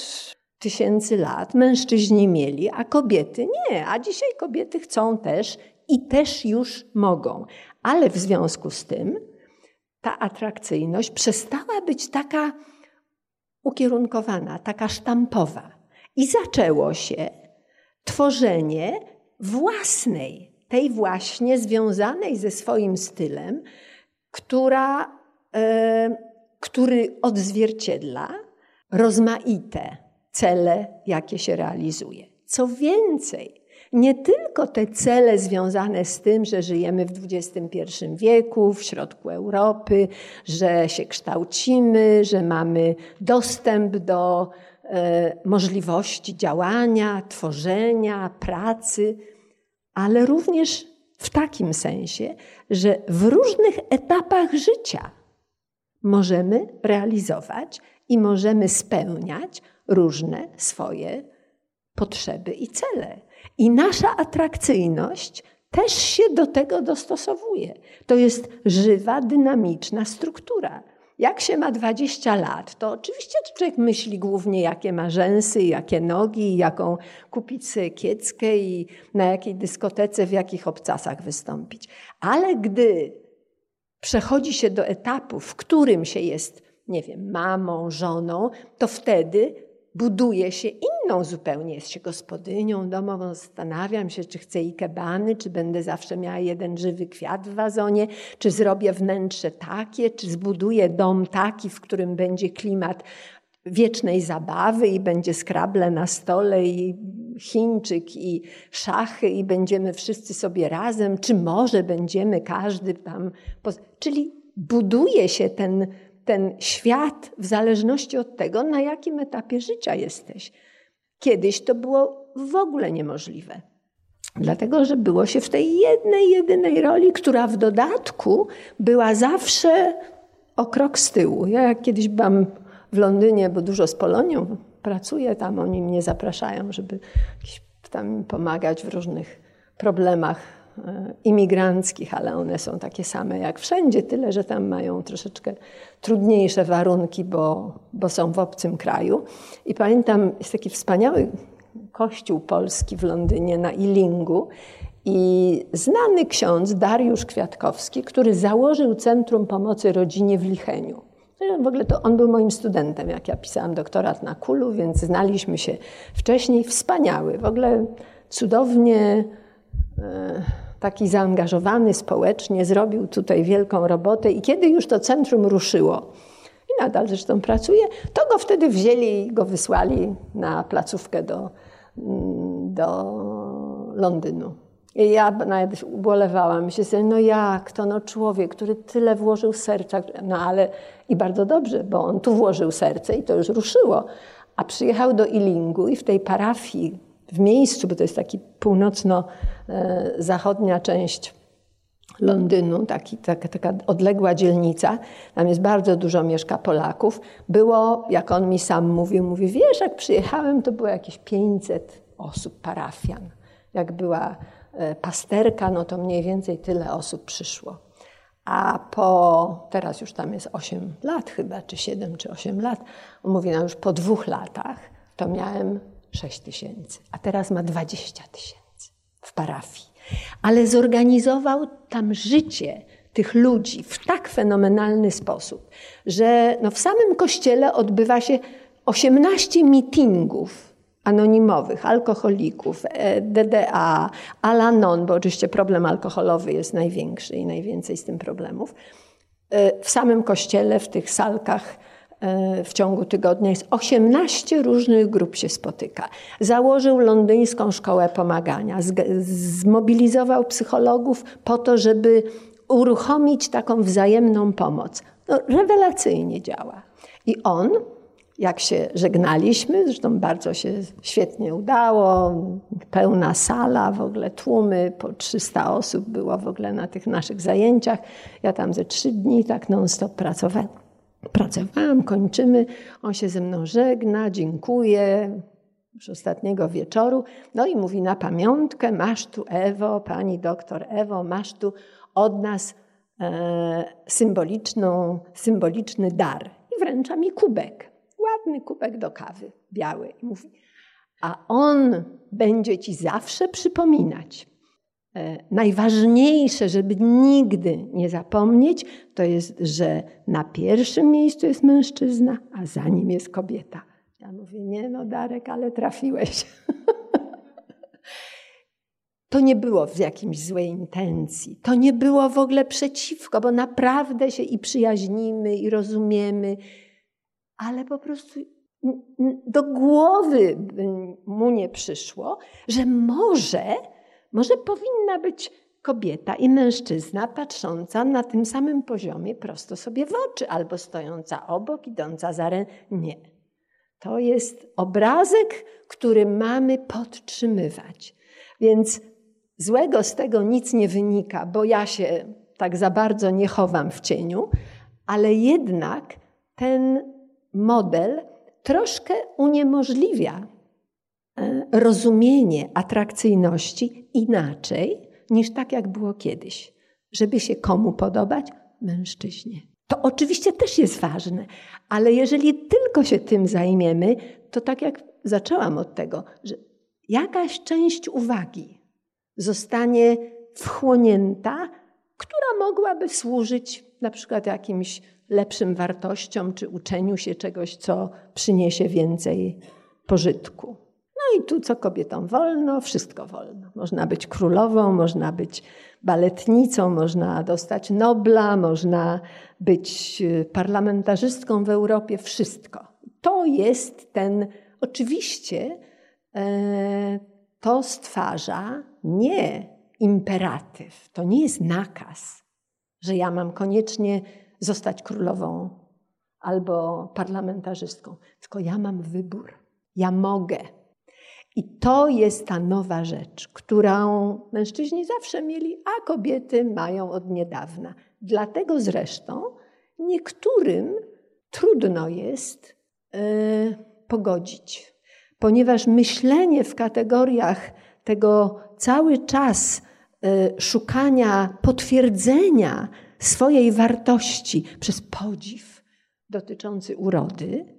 Speaker 1: tysięcy lat mężczyźni mieli, a kobiety nie. A dzisiaj kobiety chcą też i też już mogą. Ale w związku z tym ta atrakcyjność przestała być taka ukierunkowana, taka sztampowa. I zaczęło się tworzenie własnej, tej właśnie związanej ze swoim stylem, która, e, który odzwierciedla rozmaite cele, jakie się realizuje. Co więcej, nie tylko te cele związane z tym, że żyjemy w XXI wieku, w środku Europy, że się kształcimy, że mamy dostęp do e, możliwości działania, tworzenia, pracy, ale również w takim sensie, że w różnych etapach życia możemy realizować i możemy spełniać różne swoje potrzeby i cele. I nasza atrakcyjność też się do tego dostosowuje. To jest żywa, dynamiczna struktura. Jak się ma 20 lat, to oczywiście człowiek myśli głównie, jakie ma rzęsy, jakie nogi, jaką kupić sobie kieckę i na jakiej dyskotece, w jakich obcasach wystąpić. Ale gdy przechodzi się do etapu, w którym się jest, nie wiem, mamą, żoną, to wtedy buduje się inną zupełnie. Jest się gospodynią domową, zastanawiam się, czy chcę ikebany, czy będę zawsze miała jeden żywy kwiat w wazonie, czy zrobię wnętrze takie, czy zbuduję dom taki, w którym będzie klimat wiecznej zabawy i będzie skrable na stole i Chińczyk i szachy i będziemy wszyscy sobie razem, czy może będziemy każdy tam. Czyli buduje się ten ten świat w zależności od tego, na jakim etapie życia jesteś. Kiedyś to było w ogóle niemożliwe. Dlatego, że było się w tej jednej, jedynej roli, która w dodatku była zawsze o krok z tyłu. Ja jak kiedyś byłam w Londynie, bo dużo z Polonią pracuję, tam oni mnie zapraszają, żeby tam pomagać w różnych problemach imigranckich, ale one są takie same jak wszędzie, tyle że tam mają troszeczkę trudniejsze warunki, bo, bo są w obcym kraju. I pamiętam, jest taki wspaniały kościół polski w Londynie na Ealingu i znany ksiądz Dariusz Kwiatkowski, który założył Centrum Pomocy Rodzinie w Licheniu. W ogóle to on był moim studentem, jak ja pisałam doktorat na Kulu, więc znaliśmy się wcześniej. Wspaniały, w ogóle cudownie. Taki zaangażowany społecznie, zrobił tutaj wielką robotę i kiedy już to centrum ruszyło, i nadal zresztą pracuje, to go wtedy wzięli i go wysłali na placówkę do, mm, do Londynu. I ja nawet ubolewałam. Myślę sobie, no jak to, no człowiek, który tyle włożył serca, no ale i bardzo dobrze, bo on tu włożył serce i to już ruszyło. A przyjechał do Ilingu i w tej parafii, w miejscu, bo to jest taki północno-zachodnia część Londynu, taki, taka, taka odległa dzielnica, tam jest bardzo dużo mieszka Polaków. Było, jak on mi sam mówił, mówi, wiesz, jak przyjechałem, to było jakieś 500 osób, parafian. Jak była e, pasterka, no to mniej więcej tyle osób przyszło. A po, teraz już tam jest 8 lat chyba, czy 7, czy 8 lat, mówi, no już po dwóch latach to miałem 6 tysięcy, a teraz ma 20 tysięcy w parafii. Ale zorganizował tam życie tych ludzi w tak fenomenalny sposób, że no w samym kościele odbywa się 18 mitingów anonimowych, alkoholików, e, DDA, Alanon, bo oczywiście problem alkoholowy jest największy i najwięcej z tym problemów. E, w samym kościele, w tych salkach w ciągu tygodnia jest 18 różnych grup się spotyka. Założył londyńską szkołę pomagania, zmobilizował psychologów po to, żeby uruchomić taką wzajemną pomoc. No, rewelacyjnie działa. I on jak się żegnaliśmy, zresztą bardzo się świetnie udało, pełna sala, w ogóle tłumy, po 300 osób było w ogóle na tych naszych zajęciach. Ja tam ze trzy dni tak non-stop pracowałam. Pracowałam, kończymy, on się ze mną żegna, dziękuję, już ostatniego wieczoru. No i mówi na pamiątkę, masz tu Ewo, pani doktor Ewo, masz tu od nas e, symboliczną, symboliczny dar. I wręcza mi kubek ładny kubek do kawy, biały. I mówi, a on będzie ci zawsze przypominać. E, najważniejsze, żeby nigdy nie zapomnieć, to jest, że na pierwszym miejscu jest mężczyzna, a za nim jest kobieta. Ja mówię, nie no Darek, ale trafiłeś. To nie było w jakimś złej intencji. To nie było w ogóle przeciwko, bo naprawdę się i przyjaźnimy, i rozumiemy, ale po prostu do głowy mu nie przyszło, że może, może powinna być kobieta i mężczyzna patrząca na tym samym poziomie prosto sobie w oczy, albo stojąca obok, idąca za rękę. Nie. To jest obrazek, który mamy podtrzymywać. Więc złego z tego nic nie wynika, bo ja się tak za bardzo nie chowam w cieniu, ale jednak ten model troszkę uniemożliwia rozumienie atrakcyjności inaczej niż tak, jak było kiedyś. Żeby się komu podobać? Mężczyźnie. To oczywiście też jest ważne, ale jeżeli tylko się tym zajmiemy, to tak jak zaczęłam od tego, że jakaś część uwagi zostanie wchłonięta, która mogłaby służyć na przykład jakimś lepszym wartościom czy uczeniu się czegoś, co przyniesie więcej pożytku. No i tu co kobietom wolno, wszystko wolno. Można być królową, można być baletnicą, można dostać Nobla, można być y, parlamentarzystką w Europie, wszystko. To jest ten, oczywiście e, to stwarza nie imperatyw, to nie jest nakaz, że ja mam koniecznie zostać królową albo parlamentarzystką, tylko ja mam wybór. Ja mogę. I to jest ta nowa rzecz, którą mężczyźni zawsze mieli, a kobiety mają od niedawna. Dlatego zresztą niektórym trudno jest yy, pogodzić, ponieważ myślenie w kategoriach tego cały czas yy, szukania potwierdzenia swojej wartości przez podziw dotyczący urody,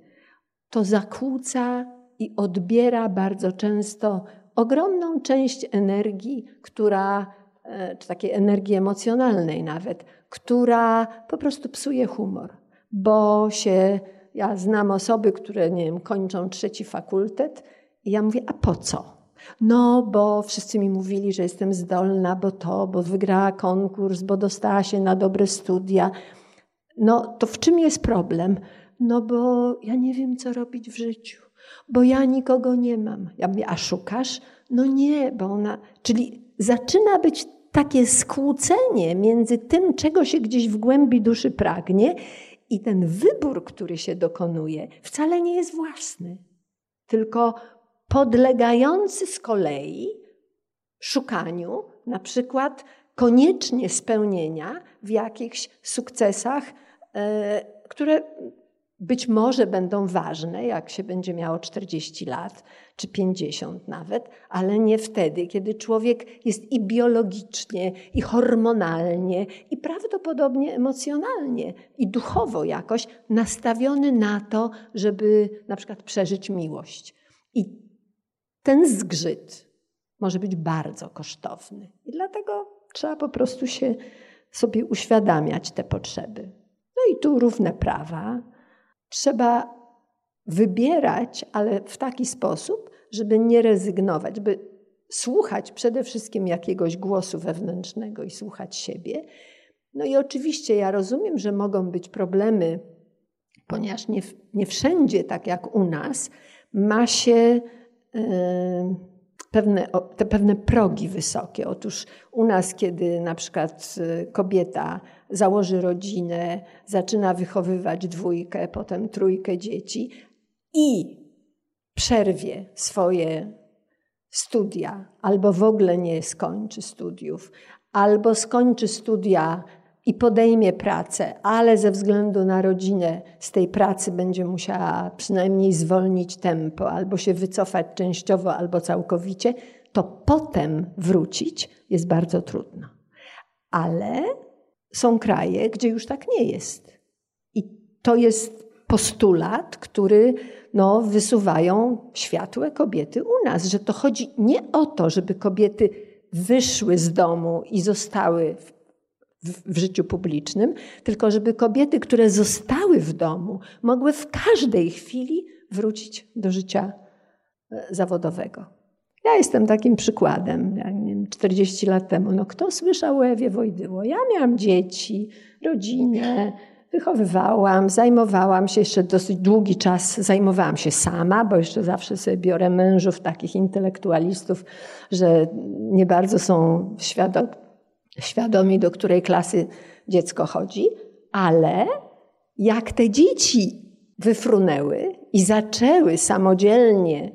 Speaker 1: to zakłóca i odbiera bardzo często ogromną część energii, która, e, czy takiej energii emocjonalnej nawet, która po prostu psuje humor, bo się, ja znam osoby, które, nie wiem, kończą trzeci fakultet i ja mówię, a po co? No, bo wszyscy mi mówili, że jestem zdolna, bo to, bo wygrała konkurs, bo dostała się na dobre studia. No, to w czym jest problem? No, bo ja nie wiem, co robić w życiu, bo ja nikogo nie mam. Ja mówię, a szukasz? No nie, bo ona. Czyli zaczyna być takie skłócenie między tym, czego się gdzieś w głębi duszy pragnie, i ten wybór, który się dokonuje, wcale nie jest własny, tylko podlegający z kolei szukaniu na przykład koniecznie spełnienia w jakichś sukcesach, e, które być może będą ważne, jak się będzie miało 40 lat, czy 50 nawet, ale nie wtedy, kiedy człowiek jest i biologicznie, i hormonalnie, i prawdopodobnie emocjonalnie, i duchowo jakoś nastawiony na to, żeby na przykład przeżyć miłość. I ten zgrzyt może być bardzo kosztowny. I dlatego trzeba po prostu się sobie uświadamiać te potrzeby. No i tu równe prawa. Trzeba wybierać, ale w taki sposób, żeby nie rezygnować, by słuchać przede wszystkim jakiegoś głosu wewnętrznego i słuchać siebie. No i oczywiście ja rozumiem, że mogą być problemy, ponieważ nie, nie wszędzie, tak jak u nas, ma się pewne, te pewne progi wysokie. Otóż u nas, kiedy na przykład y, kobieta założy rodzinę, zaczyna wychowywać dwójkę, potem trójkę dzieci, i przerwie swoje studia, albo w ogóle nie skończy studiów, albo skończy studia i podejmie pracę, ale ze względu na rodzinę z tej pracy będzie musiała przynajmniej zwolnić tempo, albo się wycofać częściowo, albo całkowicie, to potem wrócić jest bardzo trudno. Ale są kraje, gdzie już tak nie jest. I to jest postulat, który no, wysuwają światłe kobiety u nas, że to chodzi nie o to, żeby kobiety wyszły z domu i zostały w, w, w, życiu publicznym, tylko żeby kobiety, które zostały w domu, mogły w każdej chwili wrócić do życia e, zawodowego. Ja jestem takim przykładem. Ja nie wiem, 40 lat temu, no kto słyszał o Ewie Wojdyło? Ja miałam dzieci, rodzinę, wychowywałam, zajmowałam się jeszcze dosyć długi czas, zajmowałam się sama, bo jeszcze zawsze sobie biorę mężów, takich intelektualistów, że nie bardzo są świadomi do której klasy dziecko chodzi, ale jak te dzieci wyfrunęły i zaczęły samodzielnie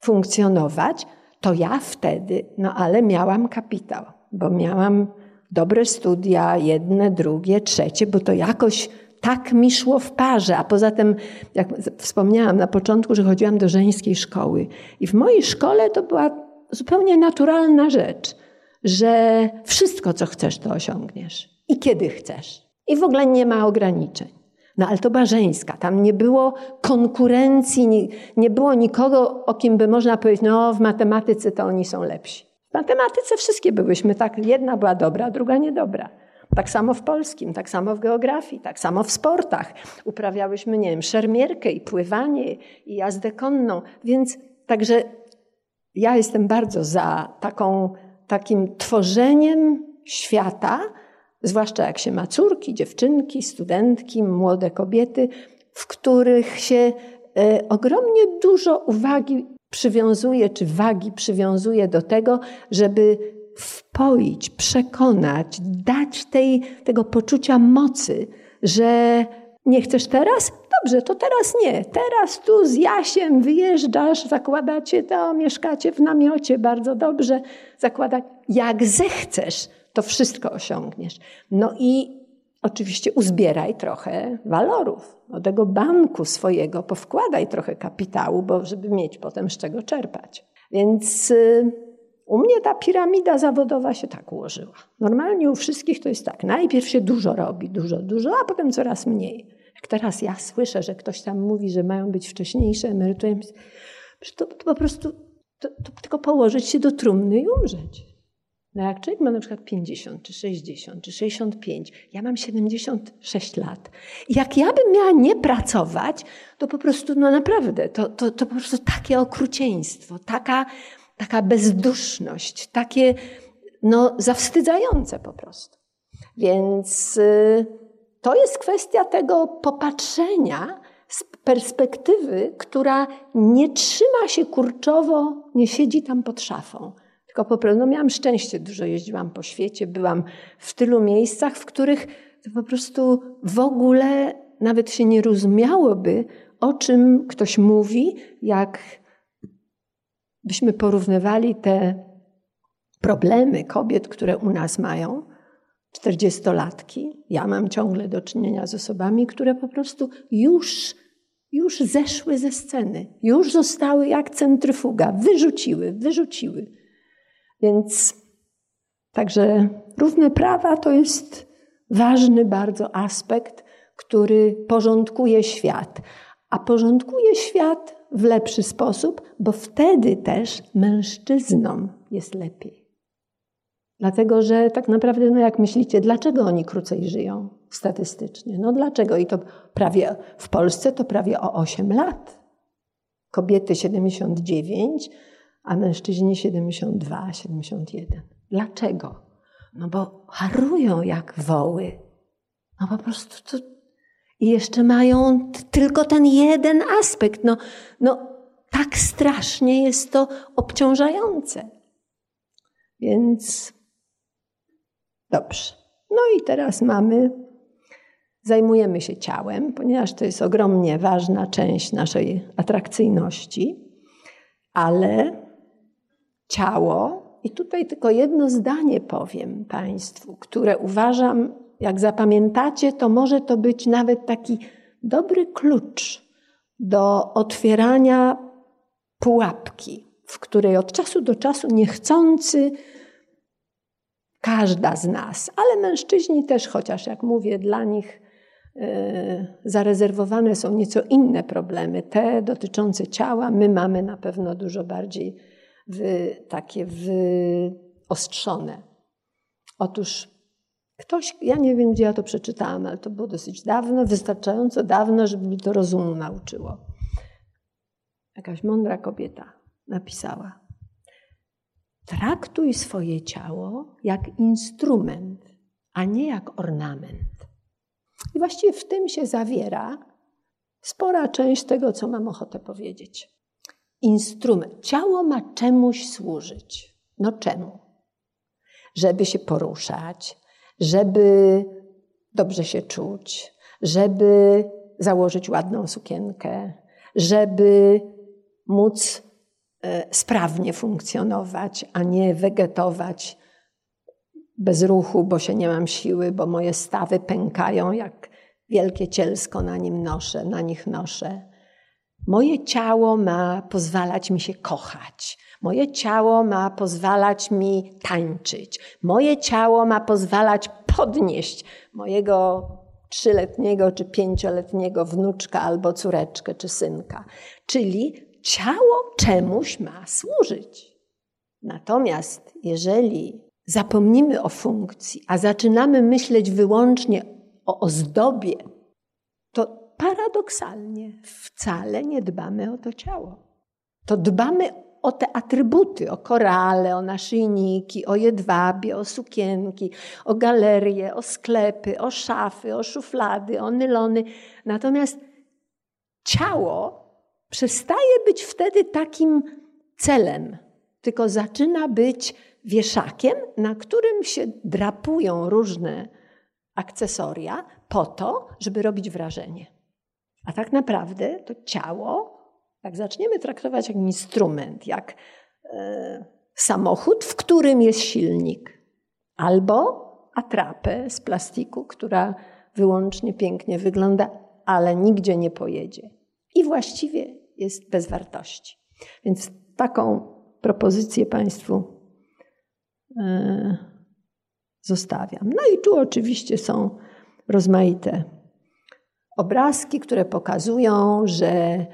Speaker 1: funkcjonować, to ja wtedy, no ale miałam kapitał, bo miałam dobre studia, jedne, drugie, trzecie, bo to jakoś tak mi szło w parze. A poza tym, jak wspomniałam na początku, że chodziłam do żeńskiej szkoły. I w mojej szkole to była zupełnie naturalna rzecz, że wszystko, co chcesz, to osiągniesz. I kiedy chcesz. I w ogóle nie ma ograniczeń. No ale to żeńska. Tam nie było konkurencji, nie, nie było nikogo, o kim by można powiedzieć, no w matematyce to oni są lepsi. W matematyce wszystkie byłyśmy tak, jedna była dobra, druga niedobra. Tak samo w polskim, tak samo w geografii, tak samo w sportach. Uprawiałyśmy, nie wiem, szermierkę i pływanie i jazdę konną. Więc także ja jestem bardzo za taką, takim tworzeniem świata, zwłaszcza jak się ma córki, dziewczynki, studentki, młode kobiety, w których się e, ogromnie dużo uwagi przywiązuje, czy wagi przywiązuje do tego, żeby wpoić, przekonać, dać tej, tego poczucia mocy, że nie chcesz teraz? Dobrze, to teraz nie. Teraz tu z Jasiem wyjeżdżasz, zakładacie to, mieszkacie w namiocie, bardzo dobrze zakładać. Jak zechcesz, to wszystko osiągniesz. No i oczywiście uzbieraj trochę walorów. Do tego banku swojego powkładaj trochę kapitału, bo żeby mieć potem z czego czerpać. Więc y, u mnie ta piramida zawodowa się tak ułożyła. Normalnie u wszystkich to jest tak. Najpierw się dużo robi, dużo, dużo, a potem coraz mniej. Jak teraz ja słyszę, że ktoś tam mówi, że mają być wcześniejsze emerytury, to, to po prostu to, to tylko położyć się do trumny i umrzeć. No jak człowiek ma na przykład 50, czy 60, czy 65, ja mam 76 lat. Jak ja bym miała nie pracować, to po prostu, no naprawdę, to, to, to po prostu takie okrucieństwo, taka, taka bezduszność, takie, no, zawstydzające po prostu. Więc y, to jest kwestia tego popatrzenia z perspektywy, która nie trzyma się kurczowo, nie siedzi tam pod szafą tylko po prostu no miałam szczęście, dużo jeździłam po świecie, byłam w tylu miejscach, w których po prostu w ogóle nawet się nie rozumiałoby, o czym ktoś mówi, jak byśmy porównywali te problemy kobiet, które u nas mają, czterdziestolatki. Ja mam ciągle do czynienia z osobami, które po prostu już, już zeszły ze sceny, już zostały jak centryfuga, wyrzuciły, wyrzuciły. Więc także równe prawa to jest ważny bardzo aspekt, który porządkuje świat. A porządkuje świat w lepszy sposób, bo wtedy też mężczyznom jest lepiej. Dlatego, że tak naprawdę, no jak myślicie, dlaczego oni krócej żyją statystycznie? No dlaczego? I to prawie w Polsce to prawie o 8 lat. Kobiety 79, a mężczyźni 72, 71. Dlaczego? No bo harują jak woły. No po prostu to... I jeszcze mają tylko ten jeden aspekt. No, no tak strasznie jest to obciążające. Więc dobrze. No i teraz mamy Zajmujemy się ciałem, ponieważ to jest ogromnie ważna część naszej atrakcyjności, ale ciało, i tutaj tylko jedno zdanie powiem Państwu, które uważam, jak zapamiętacie, to może to być nawet taki dobry klucz do otwierania pułapki, w której od czasu do czasu niechcący każda z nas, ale mężczyźni też, chociaż jak mówię, dla nich e, zarezerwowane są nieco inne problemy, te dotyczące ciała. My mamy na pewno dużo bardziej wy, takie wyostrzone. Otóż ktoś, ja nie wiem gdzie ja to przeczytałam, ale to było dosyć dawno, wystarczająco dawno, żeby mi to rozumu nauczyło. Jakaś mądra kobieta napisała: Traktuj swoje ciało jak instrument, a nie jak ornament. I właściwie w tym się zawiera spora część tego, co mam ochotę powiedzieć. Instrument. Ciało ma czemuś służyć. No czemu? Żeby się poruszać, żeby dobrze się czuć, żeby założyć ładną sukienkę, żeby móc E, sprawnie funkcjonować, a nie wegetować bez ruchu, bo się nie mam siły, bo moje stawy pękają jak wielkie cielsko na nim noszę, na nich noszę. Moje ciało ma pozwalać mi się kochać. Moje ciało ma pozwalać mi tańczyć. Moje ciało ma pozwalać podnieść mojego trzyletniego czy pięcioletniego wnuczka albo córeczkę czy synka. Czyli ciało czemuś ma służyć. Natomiast jeżeli zapomnimy o funkcji, a zaczynamy myśleć wyłącznie o ozdobie, paradoksalnie wcale nie dbamy o to ciało. To dbamy o te atrybuty, o korale, o naszyjniki, o jedwabie, o sukienki, o galerie, o sklepy, o szafy, o szuflady, o nylony. Natomiast ciało przestaje być wtedy takim celem, tylko zaczyna być wieszakiem, na którym się drapują różne akcesoria po to, żeby robić wrażenie. A tak naprawdę to ciało, jak zaczniemy traktować jak instrument, jak e, samochód, w którym jest silnik, albo atrapę z plastiku, która wyłącznie pięknie wygląda, ale nigdzie nie pojedzie. I właściwie jest bez wartości. Więc taką propozycję Państwu e, zostawiam. No i tu oczywiście są rozmaite obrazki, które pokazują, że e,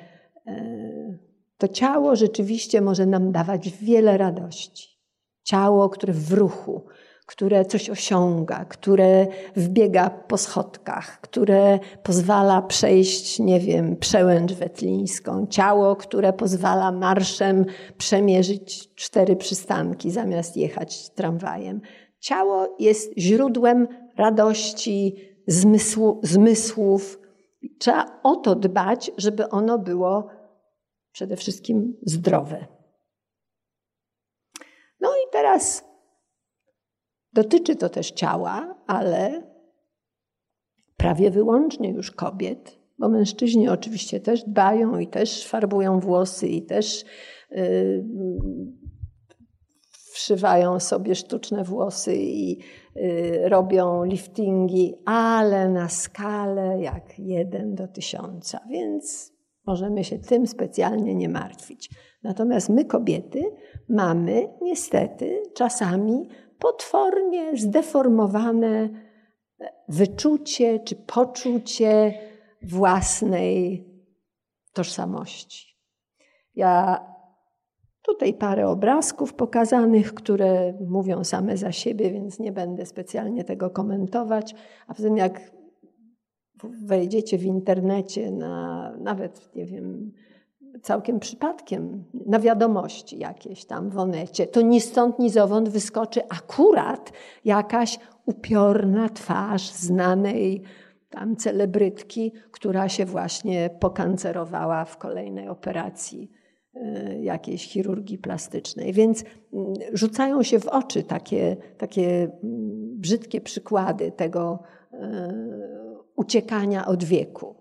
Speaker 1: to ciało rzeczywiście może nam dawać wiele radości. Ciało, które w ruchu, które coś osiąga, które wbiega po schodkach, które pozwala przejść, nie wiem, przełęcz wetlińską, ciało, które pozwala marszem przemierzyć cztery przystanki zamiast jechać tramwajem. Ciało jest źródłem radości, zmysłu, zmysłów. Trzeba o to dbać, żeby ono było przede wszystkim zdrowe. No i teraz Dotyczy to też ciała, ale prawie wyłącznie już kobiet, bo mężczyźni oczywiście też dbają i też farbują włosy i też yy, wszywają sobie sztuczne włosy i yy, robią liftingi, ale na skalę jak jeden do tysiąca, więc możemy się tym specjalnie nie martwić. Natomiast my, kobiety, mamy niestety czasami potwornie zdeformowane wyczucie czy poczucie własnej tożsamości. Ja tutaj parę obrazków pokazanych, które mówią same za siebie, więc nie będę specjalnie tego komentować. A poza tym, jak wejdziecie w internecie na nawet, nie wiem, całkiem przypadkiem na wiadomości jakieś tam w onecie, to ni stąd, ni zowąd wyskoczy akurat jakaś upiorna twarz znanej tam celebrytki, która się właśnie pokancerowała w kolejnej operacji jakiejś chirurgii plastycznej. Więc mm, rzucają się w oczy takie, takie mm, brzydkie przykłady tego e, uciekania od wieku.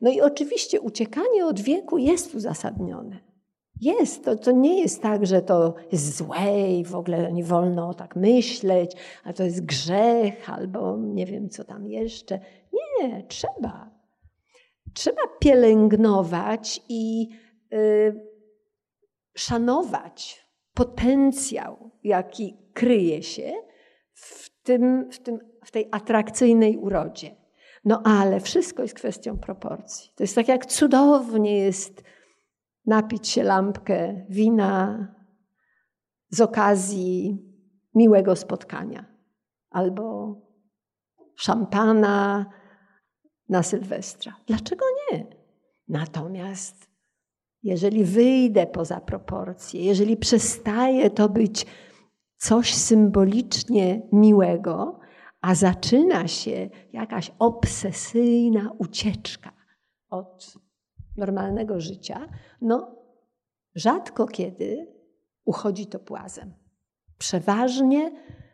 Speaker 1: No i oczywiście uciekanie od wieku jest uzasadnione. Jest, to, to nie jest tak, że to jest złe i w ogóle nie wolno tak myśleć, a to jest grzech albo nie wiem co tam jeszcze. Nie, trzeba. Trzeba pielęgnować i y, szanować potencjał, jaki kryje się w, tym, w, tym, w tej atrakcyjnej urodzie. No ale wszystko jest kwestią proporcji. To jest tak, jak cudownie jest napić się lampkę wina z okazji miłego spotkania albo szampana na Sylwestra. Dlaczego nie? Natomiast jeżeli wyjdę poza proporcje, jeżeli przestaje to być coś symbolicznie miłego, a zaczyna się jakaś obsesyjna ucieczka od normalnego życia, no rzadko kiedy uchodzi to płazem. Przeważnie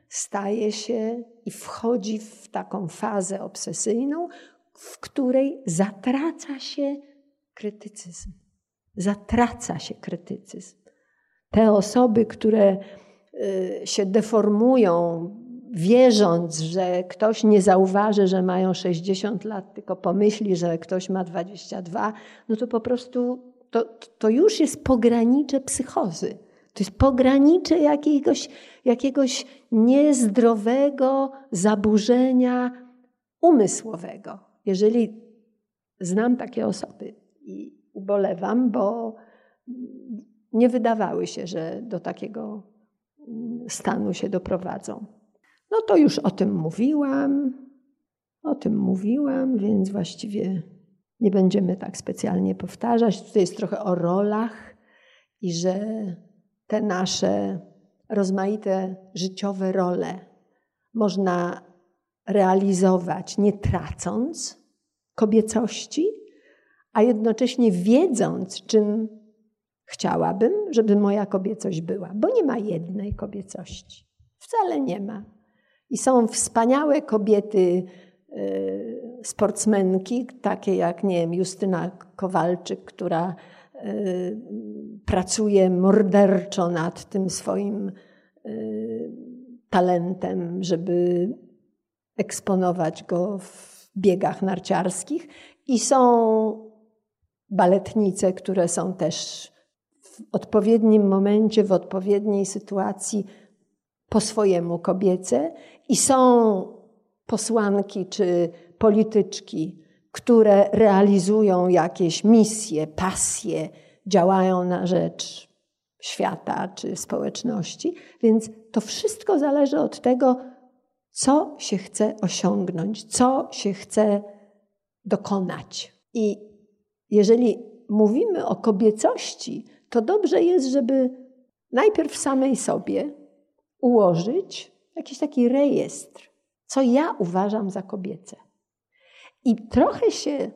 Speaker 1: staje się i wchodzi w taką fazę obsesyjną, w której zatraca się krytycyzm. Zatraca się krytycyzm. Te osoby, które y, się deformują, wierząc, że ktoś nie zauważy, że mają 60 lat, tylko pomyśli, że ktoś ma 22, no to po prostu to, to już jest pogranicze psychozy. To jest pogranicze jakiegoś, jakiegoś niezdrowego zaburzenia umysłowego. Jeżeli znam takie osoby i ubolewam, bo nie wydawały się, że do takiego stanu się doprowadzą. No to już o tym mówiłam, o tym mówiłam, więc właściwie nie będziemy tak specjalnie powtarzać. Tutaj jest trochę o rolach i że te nasze rozmaite życiowe role można realizować nie tracąc kobiecości, a jednocześnie wiedząc, czym chciałabym, żeby moja kobiecość była, bo nie ma jednej kobiecości. Wcale nie ma. I są wspaniałe kobiety, y, sportsmenki, takie jak, nie wiem, Justyna Kowalczyk, która y, pracuje morderczo nad tym swoim y, talentem, żeby eksponować go w biegach narciarskich. I są baletnice, które są też w odpowiednim momencie, w odpowiedniej sytuacji po swojemu kobiece i są posłanki czy polityczki, które realizują jakieś misje, pasje, działają na rzecz świata czy społeczności. Więc to wszystko zależy od tego, co się chce osiągnąć, co się chce dokonać. I jeżeli mówimy o kobiecości, to dobrze jest, żeby najpierw samej sobie ułożyć jakiś taki rejestr, co ja uważam za kobiece. I trochę się,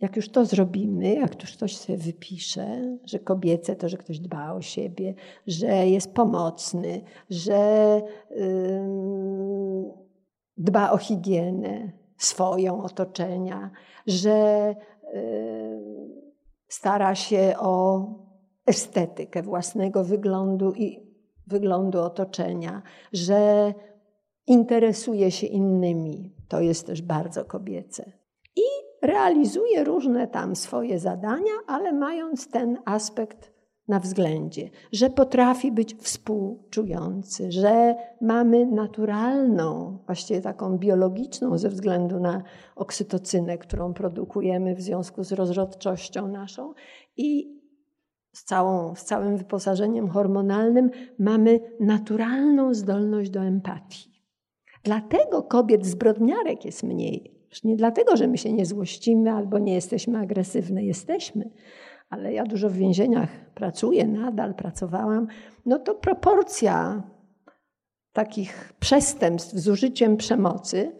Speaker 1: jak już to zrobimy, jak już ktoś sobie wypisze, że kobiece to, że ktoś dba o siebie, że jest pomocny, że yy, dba o higienę swoją, otoczenia, że stara się o estetykę własnego wyglądu i wyglądu otoczenia, że interesuje się innymi. To jest też bardzo kobiece. I realizuje różne tam swoje zadania, ale mając ten aspekt na względzie, że potrafi być współczujący, że mamy naturalną, właściwie taką biologiczną ze względu na oksytocynę, którą produkujemy w związku z rozrodczością naszą i z, całą, z całym wyposażeniem hormonalnym, mamy naturalną zdolność do empatii. Dlatego kobiet zbrodniarek jest mniej. Nie dlatego, że my się nie złościmy albo nie jesteśmy agresywne. Jesteśmy, ale ja dużo w więzieniach pracuję, nadal pracowałam. No to proporcja takich przestępstw z użyciem przemocy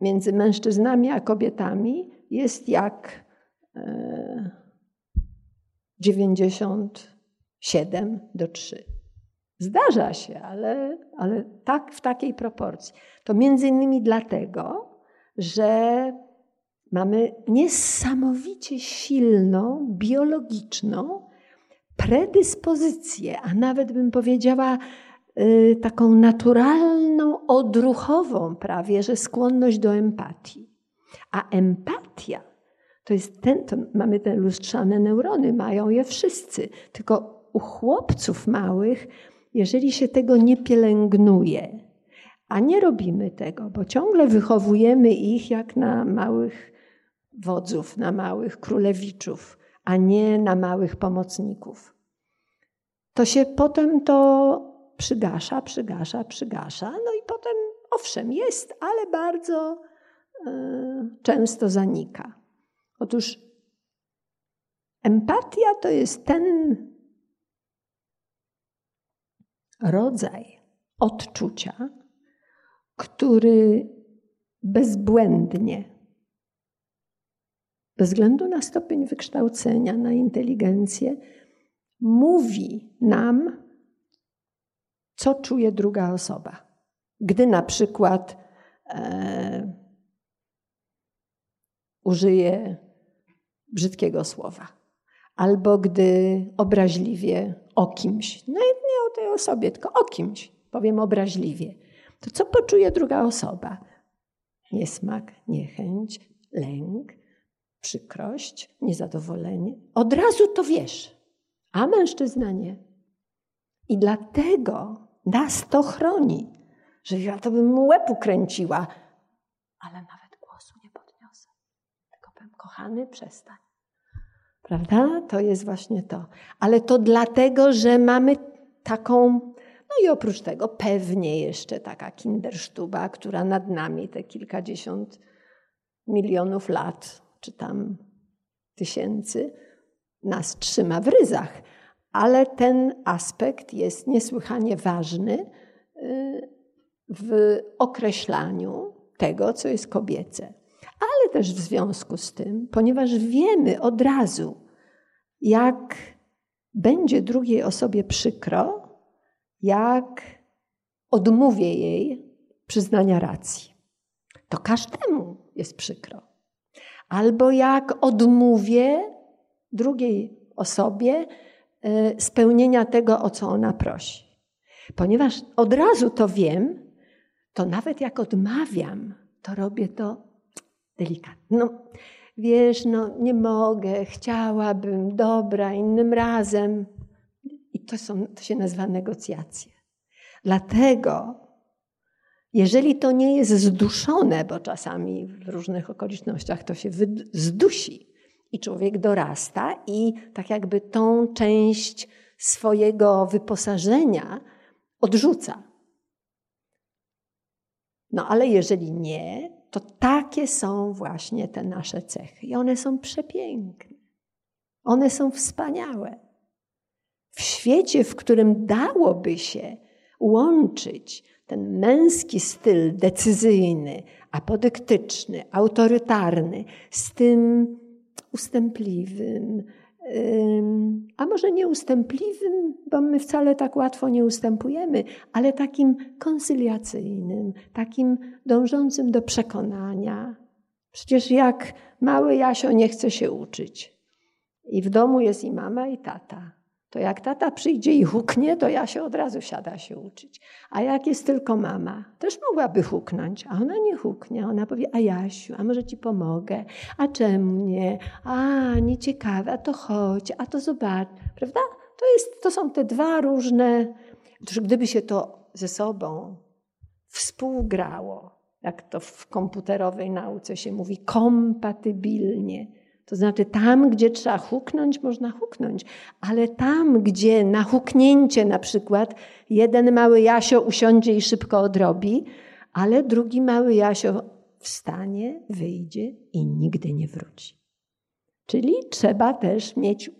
Speaker 1: między mężczyznami a kobietami jest jak. Yy, 97 do 3. Zdarza się, ale, ale tak w takiej proporcji. To między innymi dlatego, że mamy niesamowicie silną, biologiczną predyspozycję, a nawet bym powiedziała y, taką naturalną, odruchową prawie, że skłonność do empatii. A empatia to jest ten, to mamy te lustrzane neurony, mają je wszyscy. Tylko u chłopców małych, jeżeli się tego nie pielęgnuje, a nie robimy tego, bo ciągle wychowujemy ich jak na małych wodzów, na małych królewiczów, a nie na małych pomocników. To się potem to przygasza, przygasza, przygasza, no i potem owszem jest, ale bardzo y, często zanika. Otóż empatia to jest ten rodzaj odczucia, który bezbłędnie, bez względu na stopień wykształcenia, na inteligencję, mówi nam, co czuje druga osoba. Gdy na przykład e, użyje brzydkiego słowa, albo gdy obraźliwie o kimś, no nie o tej osobie, tylko o kimś, powiem obraźliwie, to co poczuje druga osoba? Niesmak, niechęć, lęk, przykrość, niezadowolenie. Od razu to wiesz, a mężczyzna nie. I dlatego nas to chroni, że ja to bym mu łeb ukręciła, ale nawet głosu nie podniosę. Tylko powiem, kochany, przestań. Prawda? To jest właśnie to. Ale to dlatego, że mamy taką, no i oprócz tego pewnie jeszcze taka kindersztuba, która nad nami te kilkadziesiąt milionów lat, czy tam tysięcy, nas trzyma w ryzach. Ale ten aspekt jest niesłychanie ważny y, w określaniu tego, co jest kobiece ale też w związku z tym, ponieważ wiemy od razu, jak będzie drugiej osobie przykro, jak odmówię jej przyznania racji. To każdemu jest przykro. Albo jak odmówię drugiej osobie e, spełnienia tego, o co ona prosi. Ponieważ od razu to wiem, to nawet jak odmawiam, to robię to delikatnie. No, wiesz, no nie mogę, chciałabym, dobra, innym razem. I to, są, to się nazywa negocjacje. Dlatego, jeżeli to nie jest zduszone, bo czasami w różnych okolicznościach to się zdusi i człowiek dorasta i tak jakby tą część swojego wyposażenia odrzuca. No ale jeżeli nie, to takie są właśnie te nasze cechy. I one są przepiękne. One są wspaniałe. W świecie, w którym dałoby się łączyć ten męski styl decyzyjny, apodyktyczny, autorytarny z tym ustępliwym, a może nieustępliwym, bo my wcale tak łatwo nie ustępujemy, ale takim konsyliacyjnym, takim dążącym do przekonania. Przecież jak mały Jasio nie chce się uczyć i w domu jest i mama, i tata, to jak tata przyjdzie i huknie, to ja się od razu siada się uczyć. A jak jest tylko mama, też mogłaby huknąć, a ona nie huknie. Ona powie, a Jasiu, a może ci pomogę? A czemu nie? A, nieciekawe, a to chodź, a to zobacz. Prawda? To, jest, to są te dwa różne... Gdyby się to ze sobą współgrało, jak to w komputerowej nauce się mówi, kompatybilnie, to znaczy, tam, gdzie trzeba huknąć, można huknąć, ale tam, gdzie na huknięcie na przykład jeden mały Jasio usiądzie i szybko odrobi, ale drugi mały Jasio wstanie, wyjdzie i nigdy nie wróci. Czyli trzeba też mieć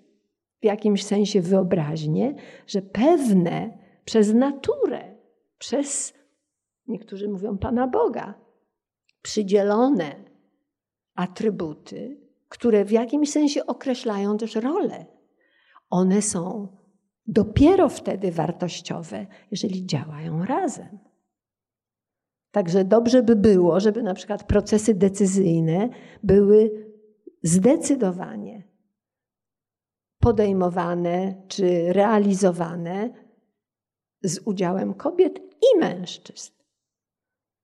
Speaker 1: w jakimś sensie wyobraźnię, że pewne przez naturę, przez, niektórzy mówią Pana Boga, przydzielone atrybuty, które w jakimś sensie określają też rolę. One są dopiero wtedy wartościowe, jeżeli działają razem. Także dobrze by było, żeby na przykład procesy decyzyjne były zdecydowanie podejmowane czy realizowane z udziałem kobiet i mężczyzn.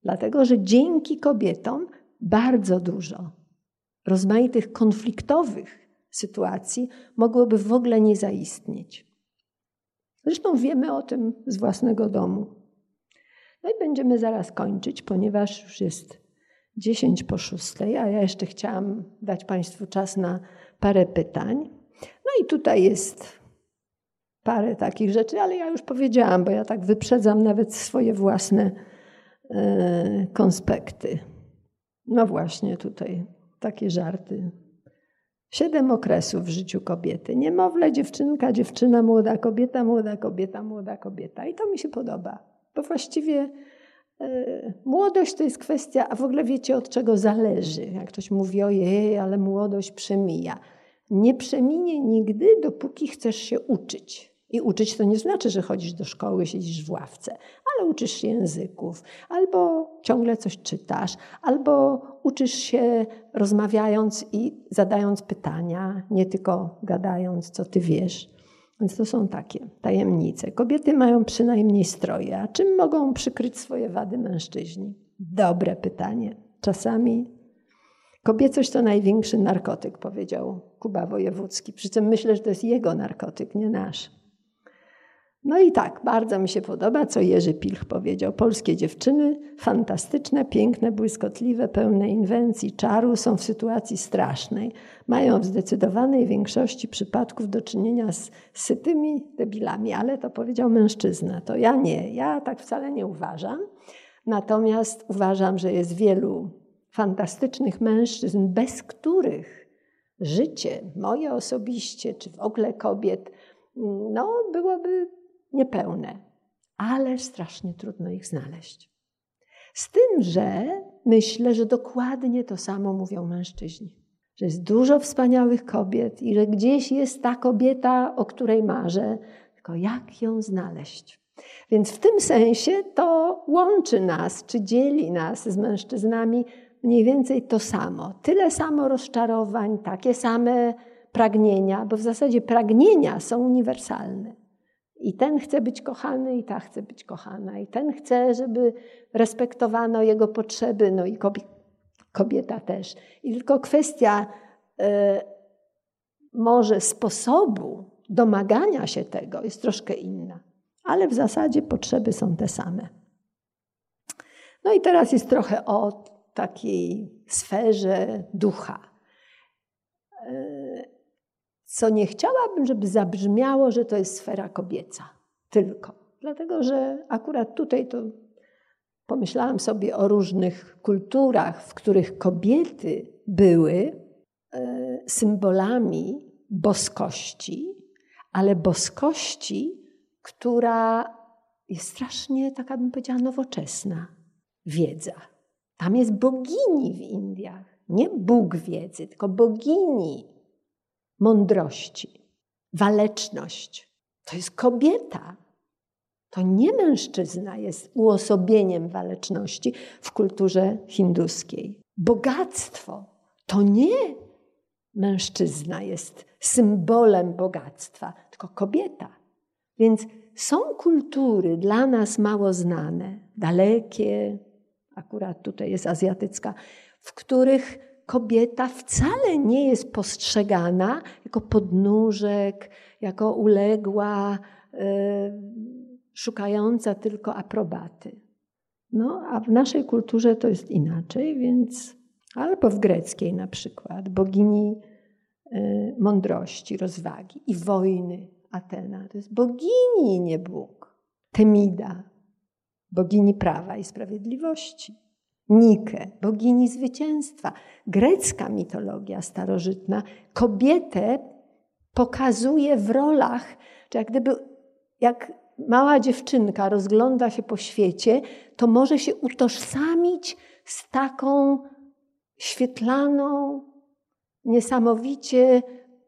Speaker 1: Dlatego, że dzięki kobietom bardzo dużo rozmaitych konfliktowych sytuacji mogłoby w ogóle nie zaistnieć. Zresztą wiemy o tym z własnego domu. No i będziemy zaraz kończyć, ponieważ już jest 10 po 6, a ja jeszcze chciałam dać Państwu czas na parę pytań. No i tutaj jest parę takich rzeczy, ale ja już powiedziałam, bo ja tak wyprzedzam nawet swoje własne e, konspekty. No właśnie, tutaj takie żarty. Siedem okresów w życiu kobiety. Niemowlę, dziewczynka, dziewczyna, młoda kobieta, młoda kobieta, młoda kobieta. I to mi się podoba, bo właściwie e, młodość to jest kwestia, a w ogóle wiecie od czego zależy. Jak ktoś mówi, ojej, ale młodość przemija. Nie przeminie nigdy, dopóki chcesz się uczyć. I uczyć to nie znaczy, że chodzisz do szkoły, siedzisz w ławce, ale uczysz się języków, albo ciągle coś czytasz, albo uczysz się rozmawiając i zadając pytania, nie tylko gadając, co ty wiesz. Więc to są takie tajemnice. Kobiety mają przynajmniej stroje, a czym mogą przykryć swoje wady mężczyźni? Dobre pytanie. Czasami kobiecość to największy narkotyk, powiedział Kuba Wojewódzki. Przy czym myślę, że to jest jego narkotyk, nie nasz. No i tak, bardzo mi się podoba, co Jerzy Pilch powiedział. Polskie dziewczyny, fantastyczne, piękne, błyskotliwe, pełne inwencji, czaru, są w sytuacji strasznej. Mają w zdecydowanej większości przypadków do czynienia z sytymi debilami, ale to powiedział mężczyzna. To ja nie, ja tak wcale nie uważam. Natomiast uważam, że jest wielu fantastycznych mężczyzn, bez których życie moje osobiście, czy w ogóle kobiet, no, byłoby niepełne, ale strasznie trudno ich znaleźć. Z tym, że myślę, że dokładnie to samo mówią mężczyźni. Że jest dużo wspaniałych kobiet i że gdzieś jest ta kobieta, o której marzę, tylko jak ją znaleźć? Więc w tym sensie to łączy nas, czy dzieli nas z mężczyznami mniej więcej to samo. Tyle samo rozczarowań, takie same pragnienia, bo w zasadzie pragnienia są uniwersalne. I ten chce być kochany, i ta chce być kochana. I ten chce, żeby respektowano jego potrzeby, no i kobieta też. I tylko kwestia y, może sposobu domagania się tego jest troszkę inna. Ale w zasadzie potrzeby są te same. No i teraz jest trochę o takiej sferze ducha. Y, co nie chciałabym, żeby zabrzmiało, że to jest sfera kobieca. Tylko. Dlatego, że akurat tutaj to pomyślałam sobie o różnych kulturach, w których kobiety były e, symbolami boskości, ale boskości, która jest strasznie, taka bym powiedziała, nowoczesna wiedza. Tam jest bogini w Indiach. Nie Bóg wiedzy, tylko bogini mądrości, waleczność. To jest kobieta. To nie mężczyzna jest uosobieniem waleczności w kulturze hinduskiej. Bogactwo to nie mężczyzna jest symbolem bogactwa, tylko kobieta. Więc są kultury dla nas mało znane, dalekie, akurat tutaj jest azjatycka, w których kobieta wcale nie jest postrzegana jako podnóżek, jako uległa, y, szukająca tylko aprobaty. No, a w naszej kulturze to jest inaczej, więc albo w greckiej na przykład, bogini y, mądrości, rozwagi i wojny Atena. To jest bogini, nie Bóg. Temida, bogini prawa i sprawiedliwości. Nike, bogini zwycięstwa. Grecka mitologia starożytna kobietę pokazuje w rolach, czy jak gdyby jak mała dziewczynka rozgląda się po świecie, to może się utożsamić z taką świetlaną, niesamowicie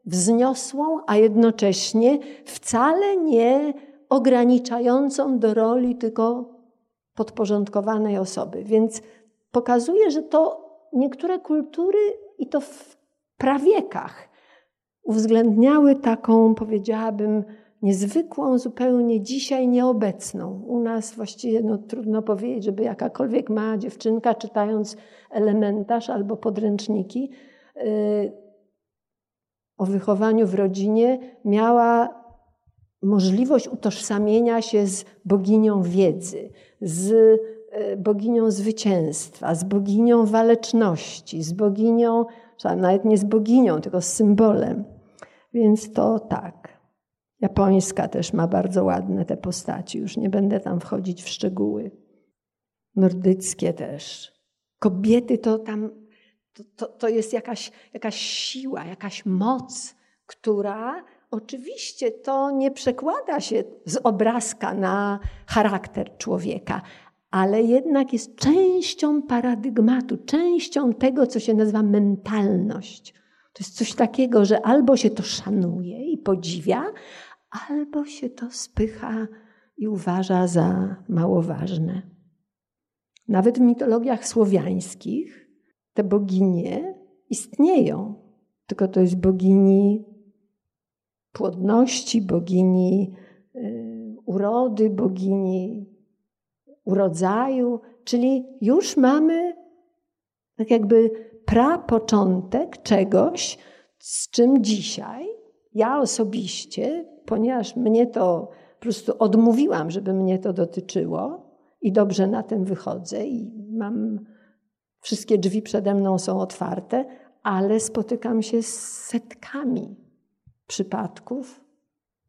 Speaker 1: wzniosłą, a jednocześnie wcale nie ograniczającą do roli tylko podporządkowanej osoby. Więc pokazuje, że to niektóre kultury i to w prawiekach uwzględniały taką, powiedziałabym, niezwykłą, zupełnie dzisiaj nieobecną. U nas właściwie no, trudno powiedzieć, żeby jakakolwiek mała dziewczynka, czytając elementarz albo podręczniki yy, o wychowaniu w rodzinie, miała możliwość utożsamienia się z boginią wiedzy, z boginią zwycięstwa, z boginią waleczności, z boginią, nawet nie z boginią, tylko z symbolem. Więc to tak. Japońska też ma bardzo ładne te postaci, już nie będę tam wchodzić w szczegóły. Nordyckie też. Kobiety to tam, to, to, to jest jakaś, jakaś siła, jakaś moc, która oczywiście to nie przekłada się z obrazka na charakter człowieka, ale jednak jest częścią paradygmatu, częścią tego, co się nazywa mentalność. To jest coś takiego, że albo się to szanuje i podziwia, albo się to spycha i uważa za mało ważne. Nawet w mitologiach słowiańskich te boginie istnieją, tylko to jest bogini płodności, bogini y, urody, bogini urodzaju, czyli już mamy tak jakby prapoczątek czegoś, z czym dzisiaj ja osobiście ponieważ mnie to po prostu odmówiłam, żeby mnie to dotyczyło i dobrze na tym wychodzę i mam wszystkie drzwi przede mną są otwarte, ale spotykam się z setkami przypadków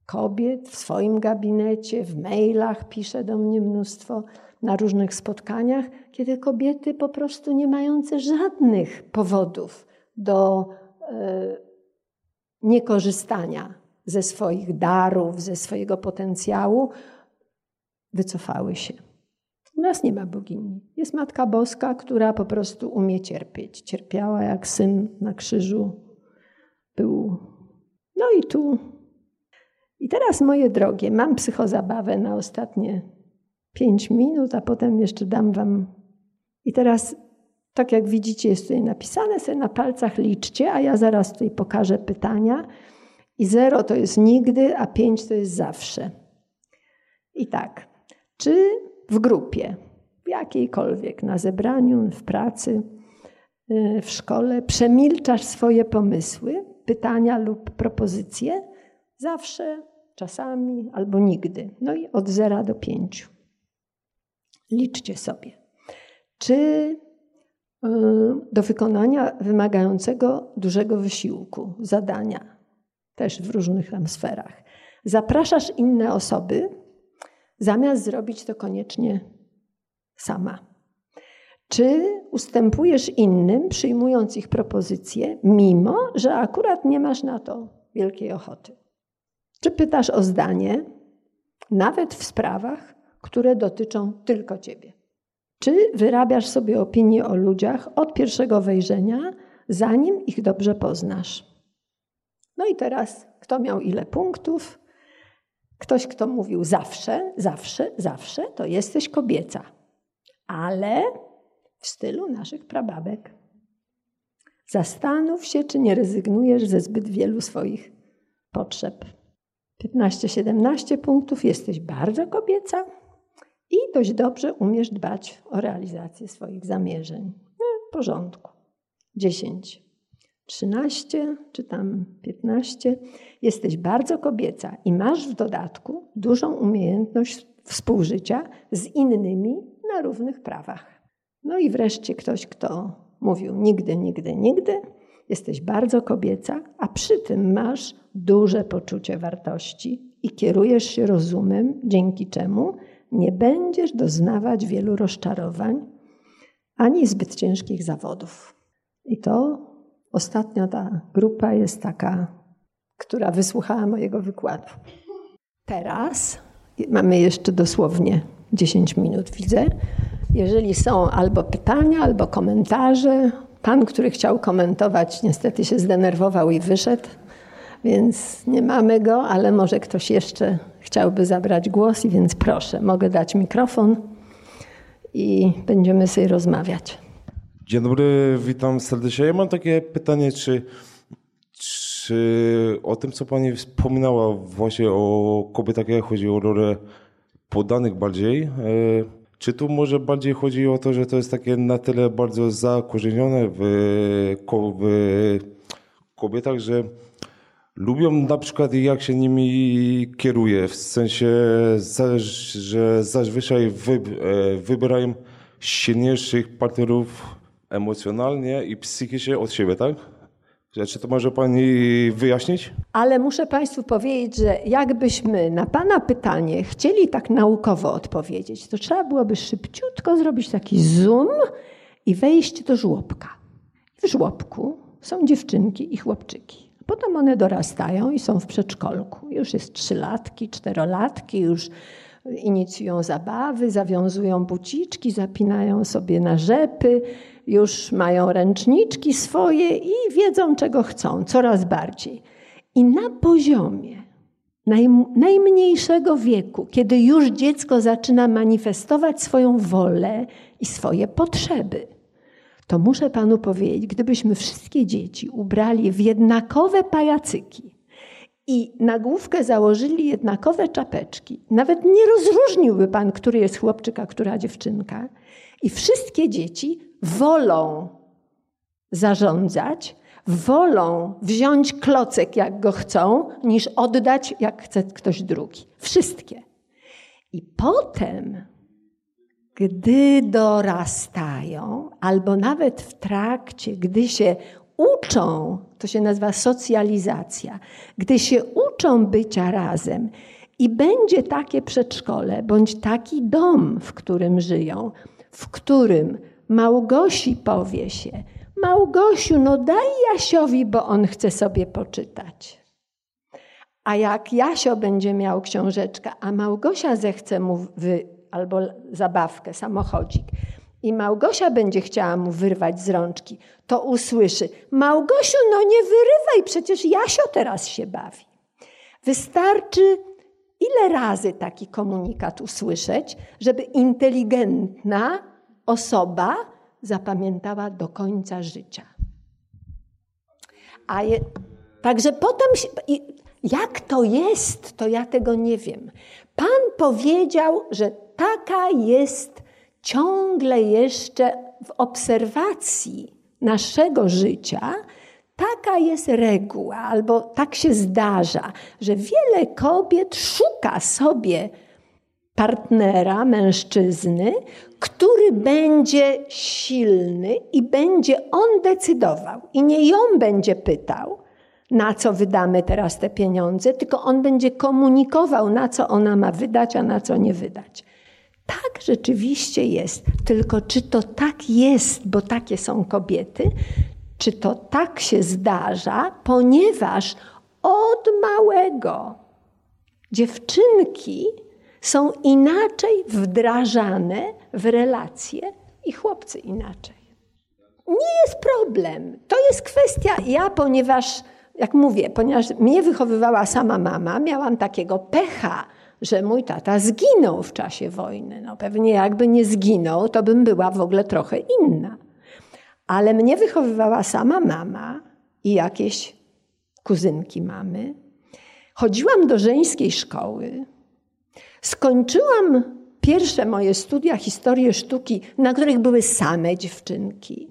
Speaker 1: kobiet w swoim gabinecie, w mailach pisze do mnie mnóstwo, na różnych spotkaniach, kiedy kobiety po prostu nie mające żadnych powodów do e, niekorzystania ze swoich darów, ze swojego potencjału, wycofały się. U nas nie ma bogini. Jest Matka Boska, która po prostu umie cierpieć. Cierpiała jak syn na krzyżu. Był. No i tu. I teraz, moje drogie, mam psychozabawę na ostatnie pięć minut, a potem jeszcze dam wam. I teraz, tak jak widzicie, jest tutaj napisane, sobie na palcach liczcie, a ja zaraz tutaj pokażę pytania. I zero to jest nigdy, a pięć to jest zawsze. I tak, czy w grupie, jakiejkolwiek, na zebraniu, w pracy, y, w szkole, przemilczasz swoje pomysły, pytania lub propozycje? Zawsze, czasami albo nigdy. No i od zera do pięciu. Liczcie sobie. Czy y, do wykonania wymagającego dużego wysiłku, zadania, też w różnych tam sferach. Zapraszasz inne osoby, zamiast zrobić to koniecznie sama. Czy ustępujesz innym, przyjmując ich propozycje, mimo że akurat nie masz na to wielkiej ochoty? Czy pytasz o zdanie, nawet w sprawach, które dotyczą tylko ciebie? Czy wyrabiasz sobie opinię o ludziach od pierwszego wejrzenia, zanim ich dobrze poznasz? No i teraz, kto miał ile punktów? Ktoś, kto mówił zawsze, zawsze, zawsze, to jesteś kobieca. Ale w stylu naszych prababek. Zastanów się, czy nie rezygnujesz ze zbyt wielu swoich potrzeb. 15-17 punktów, jesteś bardzo kobieca i dość dobrze umiesz dbać o realizację swoich zamierzeń. No, w porządku. 10. 13 czy tam 15, jesteś bardzo kobieca i masz w dodatku dużą umiejętność współżycia z innymi na równych prawach. No i wreszcie ktoś, kto mówił nigdy, nigdy, nigdy, jesteś bardzo kobieca, a przy tym masz duże poczucie wartości i kierujesz się rozumem, dzięki czemu nie będziesz doznawać wielu rozczarowań ani zbyt ciężkich zawodów. I to Ostatnio ta grupa jest taka, która wysłuchała mojego wykładu. Teraz mamy jeszcze dosłownie 10 minut, widzę. Jeżeli są albo pytania, albo komentarze, pan, który chciał komentować, niestety się zdenerwował i wyszedł, więc nie mamy go, ale może ktoś jeszcze chciałby zabrać głos, i więc proszę, mogę dać mikrofon. i będziemy sobie rozmawiać.
Speaker 2: Dzień dobry, witam serdecznie. Ja mam takie pytanie, czy, czy o tym, co Pani wspominała właśnie o kobietach, jak chodzi o rolę podanych bardziej, e, czy tu może bardziej chodzi o to, że to jest takie na tyle bardzo zakorzenione w, w kobietach, że lubią na przykład jak się nimi kieruje, w sensie, że zazwyczaj wy, e, wybierają silniejszych partnerów emocjonalnie i psychicznie od siebie, tak? Czy to może Pani wyjaśnić?
Speaker 1: Ale muszę Państwu powiedzieć, że jakbyśmy na Pana pytanie chcieli tak naukowo odpowiedzieć, to trzeba byłoby szybciutko zrobić taki zoom i wejść do żłobka. W żłobku są dziewczynki i chłopczyki. Potem one dorastają i są w przedszkolku. Już jest trzylatki, czterolatki, już inicjują zabawy, zawiązują buciczki, zapinają sobie na rzepy, już mają ręczniczki swoje i wiedzą, czego chcą coraz bardziej. I na poziomie naj, najmniejszego wieku, kiedy już dziecko zaczyna manifestować swoją wolę i swoje potrzeby, to muszę panu powiedzieć, gdybyśmy wszystkie dzieci ubrali w jednakowe pajacyki i na główkę założyli jednakowe czapeczki, nawet nie rozróżniłby pan, który jest chłopczyk, a która dziewczynka, i wszystkie dzieci wolą zarządzać, wolą wziąć klocek, jak go chcą, niż oddać, jak chce ktoś drugi. Wszystkie. I potem gdy dorastają, albo nawet w trakcie, gdy się uczą, to się nazywa socjalizacja, gdy się uczą bycia razem i będzie takie przedszkole, bądź taki dom, w którym żyją, w którym Małgosi powie się, Małgosiu, no daj Jasiowi, bo on chce sobie poczytać. A jak Jasio będzie miał książeczkę, a Małgosia zechce mu wy, albo zabawkę, samochodzik. I Małgosia będzie chciała mu wyrwać z rączki, to usłyszy: Małgosiu, no nie wyrywaj, przecież Jasio teraz się bawi. Wystarczy ile razy taki komunikat usłyszeć, żeby inteligentna osoba zapamiętała do końca życia. A je, także potem, się, jak to jest, to ja tego nie wiem. Pan powiedział, że taka jest ciągle jeszcze w obserwacji naszego życia, taka jest reguła, albo tak się zdarza, że wiele kobiet szuka sobie partnera, mężczyzny, który będzie silny i będzie on decydował. I nie ją będzie pytał, na co wydamy teraz te pieniądze, tylko on będzie komunikował, na co ona ma wydać, a na co nie wydać. Tak rzeczywiście jest, tylko czy to tak jest, bo takie są kobiety, czy to tak się zdarza, ponieważ od małego dziewczynki są inaczej wdrażane w relacje i chłopcy inaczej. Nie jest problem. To jest kwestia, ja ponieważ jak mówię, ponieważ mnie wychowywała sama mama, miałam takiego pecha, że mój tata zginął w czasie wojny. No pewnie jakby nie zginął, to bym była w ogóle trochę inna. Ale mnie wychowywała sama mama i jakieś kuzynki mamy. Chodziłam do żeńskiej szkoły. Skończyłam pierwsze moje studia historii sztuki, na których były same dziewczynki.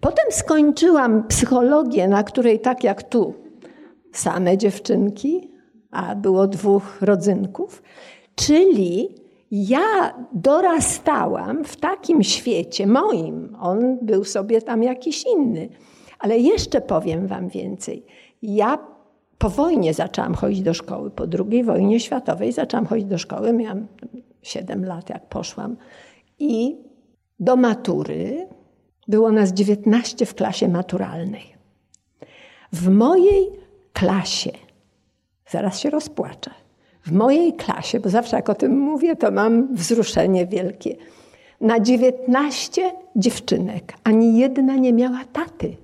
Speaker 1: Potem skończyłam psychologię, na której tak jak tu, same dziewczynki, a było dwóch rodzynków. Czyli ja dorastałam w takim świecie moim. On był sobie tam jakiś inny. Ale jeszcze powiem Wam więcej. Ja po wojnie zaczęłam chodzić do szkoły, po II wojnie światowej zaczęłam chodzić do szkoły. Miałam 7 lat, jak poszłam. I do matury było nas 19 w klasie maturalnej. W mojej klasie, zaraz się rozpłaczę, w mojej klasie, bo zawsze jak o tym mówię, to mam wzruszenie wielkie. Na 19 dziewczynek ani jedna nie miała taty.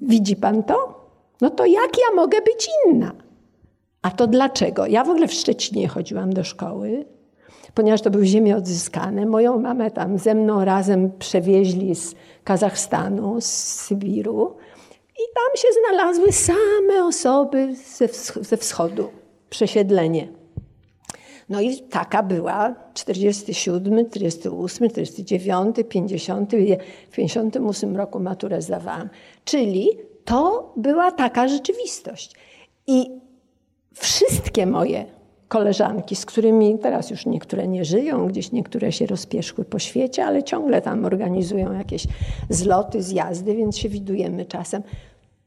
Speaker 1: Widzi pan to? No to jak ja mogę być inna? A to dlaczego? Ja w ogóle w Szczecinie chodziłam do szkoły ponieważ to były ziemie odzyskane. Moją mamę tam ze mną razem przewieźli z Kazachstanu, z Sybiru i tam się znalazły same osoby ze, ze wschodu, przesiedlenie. No i taka była 47, 48, 49, 50. W 58 roku maturę zdawałam. Czyli to była taka rzeczywistość. I wszystkie moje koleżanki, z którymi teraz już niektóre nie żyją, gdzieś niektóre się rozpieszły po świecie, ale ciągle tam organizują jakieś zloty, zjazdy, więc się widujemy czasem.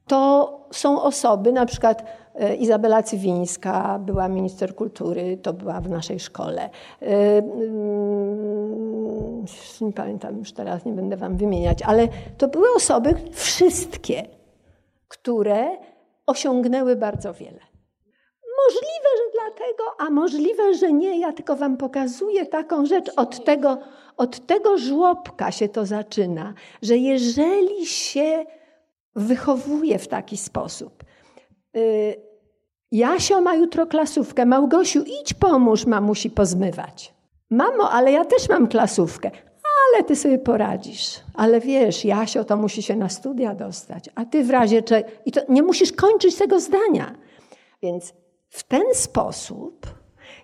Speaker 1: To są osoby, na przykład Izabela Cywińska była minister kultury, to była w naszej szkole. E, mm, nie pamiętam już teraz, nie będę wam wymieniać, ale to były osoby wszystkie, które osiągnęły bardzo wiele. Możliwe, że dlatego, a możliwe, że nie. Ja tylko wam pokazuję taką rzecz. Od tego, od tego żłobka się to zaczyna, że jeżeli się wychowuje w taki sposób. Y, Jasio ma jutro klasówkę. Małgosiu, idź pomóż mamusi pozmywać. Mamo, ale ja też mam klasówkę. Ale ty sobie poradzisz. Ale wiesz, Jasio to musi się na studia dostać, a ty w razie czego... I to nie musisz kończyć tego zdania. Więc w ten sposób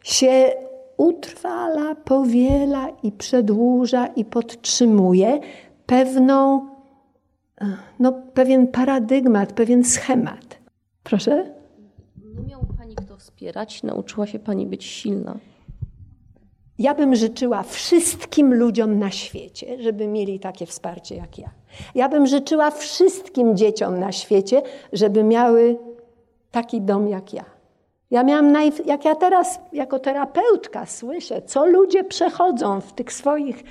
Speaker 1: się utrwala, powiela i przedłuża i podtrzymuje pewną, no, pewien paradygmat, pewien schemat. Proszę?
Speaker 3: Nie miał Pani kto wspierać, nauczyła się Pani być silna.
Speaker 1: Ja bym życzyła wszystkim ludziom na świecie, żeby mieli takie wsparcie jak ja. Ja bym życzyła wszystkim dzieciom na świecie, żeby miały taki dom jak ja. Ja miałam, naj... jak ja teraz jako terapeutka słyszę, co ludzie przechodzą w tych swoich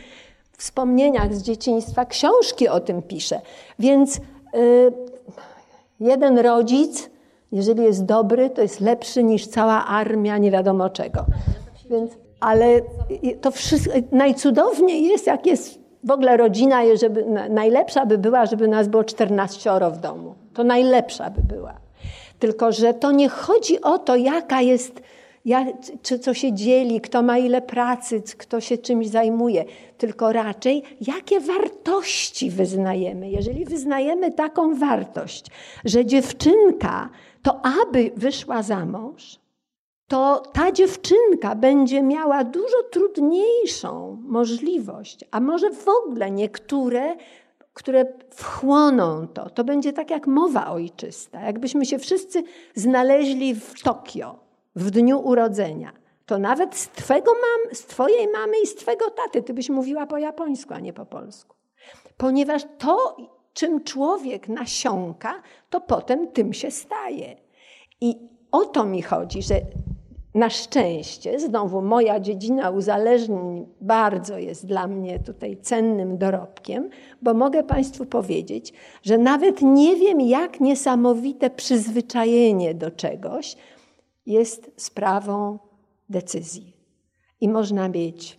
Speaker 1: wspomnieniach z dzieciństwa, książki o tym piszę. Więc yy, jeden rodzic, jeżeli jest dobry, to jest lepszy niż cała armia nie wiadomo czego. Więc, ale to wszystko, najcudowniej jest, jak jest w ogóle rodzina, żeby, najlepsza by była, żeby nas było 14 w domu. To najlepsza by była. Tylko, że to nie chodzi o to, jaka jest, jak, czy co się dzieli, kto ma ile pracy, kto się czymś zajmuje, tylko raczej jakie wartości wyznajemy. Jeżeli wyznajemy taką wartość, że dziewczynka to aby wyszła za mąż, to ta dziewczynka będzie miała dużo trudniejszą możliwość, a może w ogóle niektóre które wchłoną to. To będzie tak jak mowa ojczysta. Jakbyśmy się wszyscy znaleźli w Tokio w dniu urodzenia, to nawet z, mam, z twojej mamy i z twego taty ty byś mówiła po japońsku, a nie po polsku. Ponieważ to, czym człowiek nasiąka, to potem tym się staje. I o to mi chodzi, że na szczęście, znowu moja dziedzina uzależnień bardzo jest dla mnie tutaj cennym dorobkiem, bo mogę Państwu powiedzieć, że nawet nie wiem, jak niesamowite przyzwyczajenie do czegoś jest sprawą decyzji. I można mieć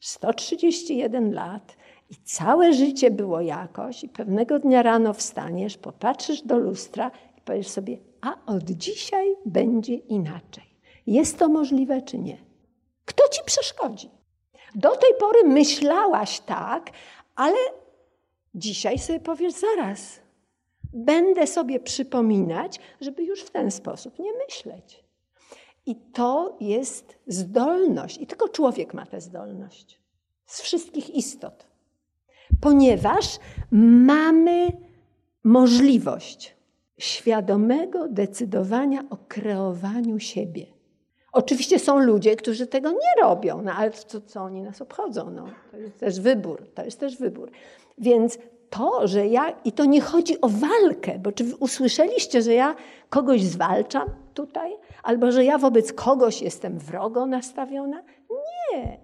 Speaker 1: 131 lat i całe życie było jakoś, i pewnego dnia rano wstaniesz, popatrzysz do lustra i powiesz sobie, a od dzisiaj będzie inaczej. Jest to możliwe czy nie? Kto ci przeszkodzi? Do tej pory myślałaś tak, ale dzisiaj sobie powiesz zaraz. Będę sobie przypominać, żeby już w ten sposób nie myśleć. I to jest zdolność, i tylko człowiek ma tę zdolność z wszystkich istot, ponieważ mamy możliwość świadomego decydowania o kreowaniu siebie. Oczywiście są ludzie, którzy tego nie robią, no ale co, co oni nas obchodzą? No, to jest też wybór, to jest też wybór. Więc to, że ja, i to nie chodzi o walkę, bo czy usłyszeliście, że ja kogoś zwalczam tutaj? Albo że ja wobec kogoś jestem wrogo nastawiona? Nie.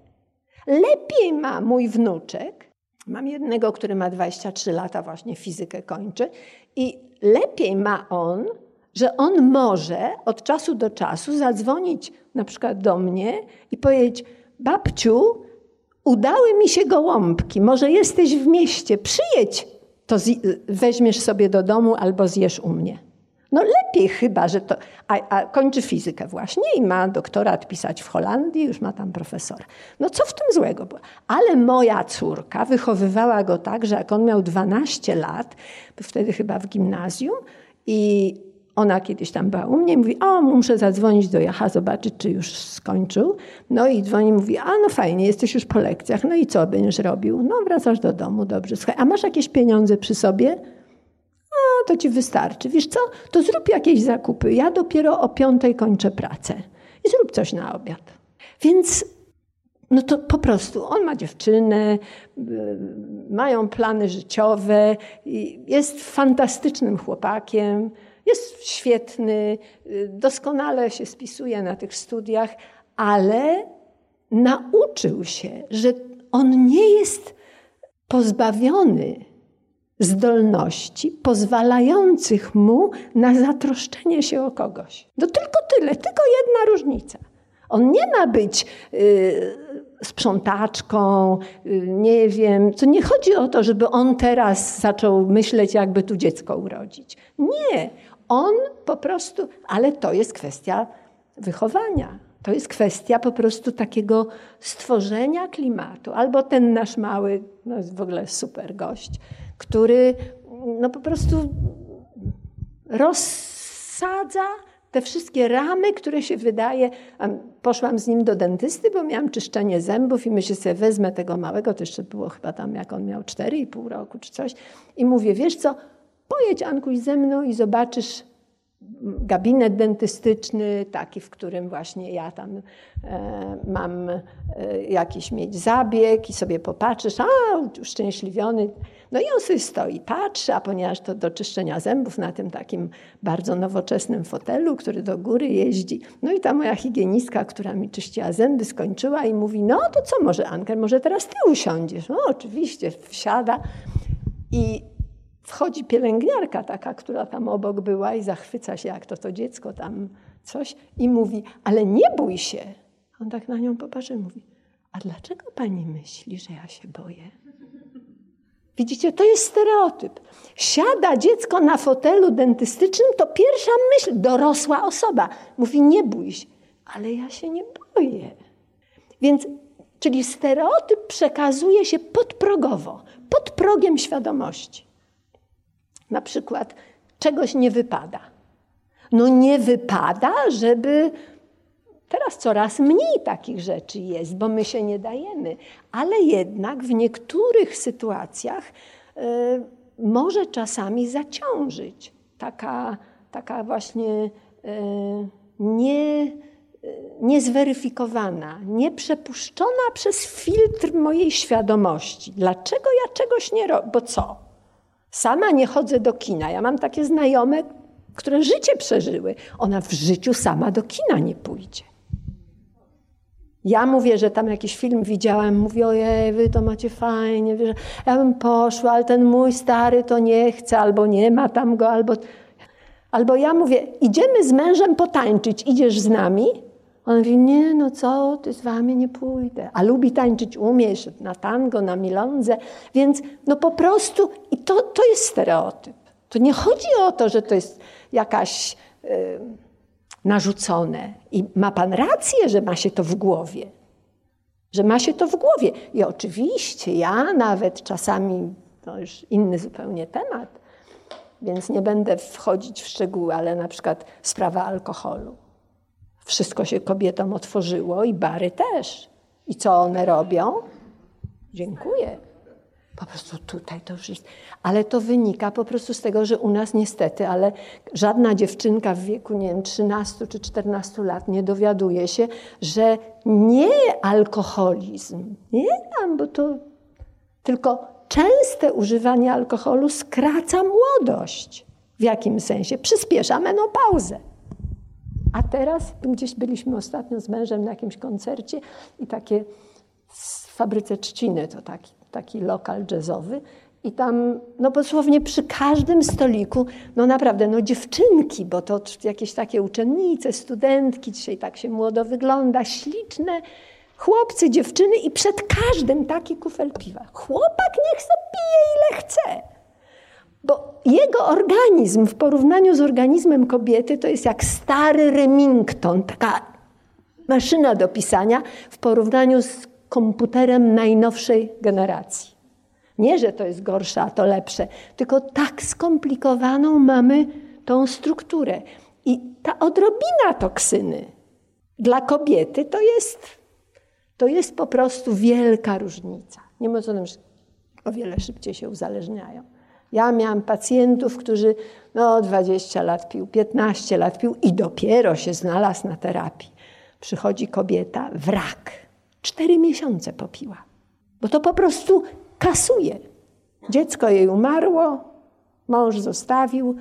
Speaker 1: Lepiej ma mój wnuczek, mam jednego, który ma 23 lata, właśnie fizykę kończy, i lepiej ma on że on może od czasu do czasu zadzwonić na przykład do mnie i powiedzieć: Babciu, udały mi się gołąbki, może jesteś w mieście, przyjedź, to weźmiesz sobie do domu albo zjesz u mnie. No lepiej chyba, że to. A, a, kończy fizykę właśnie i ma doktorat pisać w Holandii, już ma tam profesora. No co w tym złego było? Ale moja córka wychowywała go tak, że jak on miał 12 lat, wtedy chyba w gimnazjum, i ona kiedyś tam była u mnie mówi, o, muszę zadzwonić do Jacha, zobaczyć, czy już skończył. No i dzwoni, mówi, a no fajnie, jesteś już po lekcjach, no i co będziesz robił? No wracasz do domu, dobrze. Słuchaj, a masz jakieś pieniądze przy sobie? To ci wystarczy. Wiesz co, to zrób jakieś zakupy. Ja dopiero o piątej kończę pracę. I zrób coś na obiad. Więc no to po prostu on ma dziewczynę, y, mają plany życiowe, jest fantastycznym chłopakiem, jest świetny, y, doskonale się spisuje na tych studiach, ale nauczył się, że on nie jest pozbawiony zdolności pozwalających mu na zatroszczenie się o kogoś. No tylko tyle, tylko jedna różnica. On nie ma być y, sprzątaczką, y, nie wiem. To nie chodzi o to, żeby on teraz zaczął myśleć, jakby tu dziecko urodzić. Nie. On po prostu, ale to jest kwestia wychowania. To jest kwestia po prostu takiego stworzenia klimatu. Albo ten nasz mały, no jest w ogóle super gość, który no po prostu rozsadza te wszystkie ramy, które się wydaje. Poszłam z nim do dentysty, bo miałam czyszczenie zębów i myślę sobie, wezmę tego małego, to jeszcze było chyba tam, jak on miał 4,5 roku czy coś. I mówię, wiesz co, pojedź Ankuś ze mną i zobaczysz gabinet dentystyczny, taki, w którym właśnie ja tam e, mam e, jakiś mieć zabieg i sobie popatrzysz, a uszczęśliwiony. No i on sobie stoi, patrzy, a ponieważ to do czyszczenia zębów na tym takim bardzo nowoczesnym fotelu, który do góry jeździ. No i ta moja higienistka, która mi czyściła zęby, skończyła i mówi, no to co może Anker, może teraz ty usiądziesz? No oczywiście, wsiada i wchodzi pielęgniarka taka, która tam obok była i zachwyca się, jak to to dziecko tam coś i mówi, ale nie bój się. On tak na nią popatrzy i mówi, a dlaczego pani myśli, że ja się boję? Widzicie, to jest stereotyp. Siada dziecko na fotelu dentystycznym, to pierwsza myśl, dorosła osoba mówi, nie bój się, ale ja się nie boję. Więc, czyli stereotyp przekazuje się podprogowo, pod progiem świadomości. Na przykład czegoś nie wypada. No nie wypada, żeby teraz coraz mniej takich rzeczy jest, bo my się nie dajemy, ale jednak w niektórych sytuacjach y, może czasami zaciążyć taka, taka właśnie y, nie, y, niezweryfikowana, nieprzepuszczona przez filtr mojej świadomości. Dlaczego ja czegoś nie robię? Bo co? Sama nie chodzę do kina. Ja mam takie znajome, które życie przeżyły. Ona w życiu sama do kina nie pójdzie. Ja mówię, że tam jakiś film widziałem, mówię, ojej, wy to macie fajnie, że ja bym poszła, ale ten mój stary to nie chce, albo nie ma tam go, albo... Albo ja mówię, idziemy z mężem potańczyć, idziesz z nami? On mówi, nie, no co, ty z wami nie pójdę. A lubi tańczyć, umiesz na tango, na milądze, więc no po prostu, i to, to jest stereotyp. To nie chodzi o to, że to jest jakaś narzucone. I ma pan rację, że ma się to w głowie. Że ma się to w głowie. I oczywiście ja nawet czasami, to już inny zupełnie temat, więc nie będę wchodzić w szczegóły, ale na przykład sprawa alkoholu. Wszystko się kobietom otworzyło i bary też. I co one robią? Dziękuję. Po prostu tutaj to jest. Ale to wynika po prostu z tego, że u nas niestety, ale żadna dziewczynka w wieku, nie wiem, 13 czy 14 lat nie dowiaduje się, że nie alkoholizm, nie tam, bo to tylko częste używanie alkoholu skraca młodość. W jakim sensie? Przyspiesza menopauzę. A teraz gdzieś byliśmy ostatnio z mężem na jakimś koncercie i takie w fabryce trzciny, to taki, taki lokal jazzowy. I tam, no dosłownie przy każdym stoliku, no naprawdę, no dziewczynki, bo to jakieś takie uczennice, studentki, dzisiaj tak się młodo wygląda, śliczne, chłopcy, dziewczyny i przed każdym taki kufel piwa. Chłopak niech sobie pije ile chce. Bo jego organizm w porównaniu z organizmem kobiety to jest jak stary Remington, taka maszyna do pisania w porównaniu z komputerem najnowszej generacji. Nie, że to jest gorsze, a to lepsze, tylko tak skomplikowaną mamy tą strukturę. I ta odrobina toksyny dla kobiety to jest, to jest po prostu wielka różnica. Nie mówiąc o tym, że o wiele szybciej się uzależniają. Ja miałam pacjentów, którzy no 20 lat pił, 15 lat pił i dopiero się znalazł na terapii. Przychodzi kobieta, wrak. Cztery miesiące popiła. Bo to po prostu kasuje. Dziecko jej umarło, mąż zostawił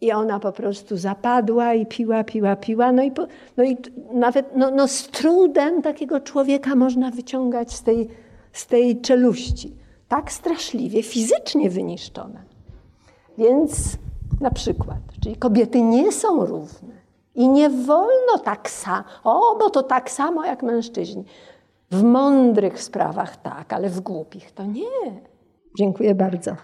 Speaker 1: i ona po prostu zapadła i piła, piła, piła. No i, po, no i nawet no, no z trudem takiego człowieka można wyciągać z tej, z tej czeluści. Tak straszliwie fizycznie wyniszczona. Więc na przykład, czyli kobiety nie są równe i nie wolno tak samo, o, bo to tak samo jak mężczyźni. W mądrych sprawach tak, ale w głupich to nie. Dziękuję bardzo.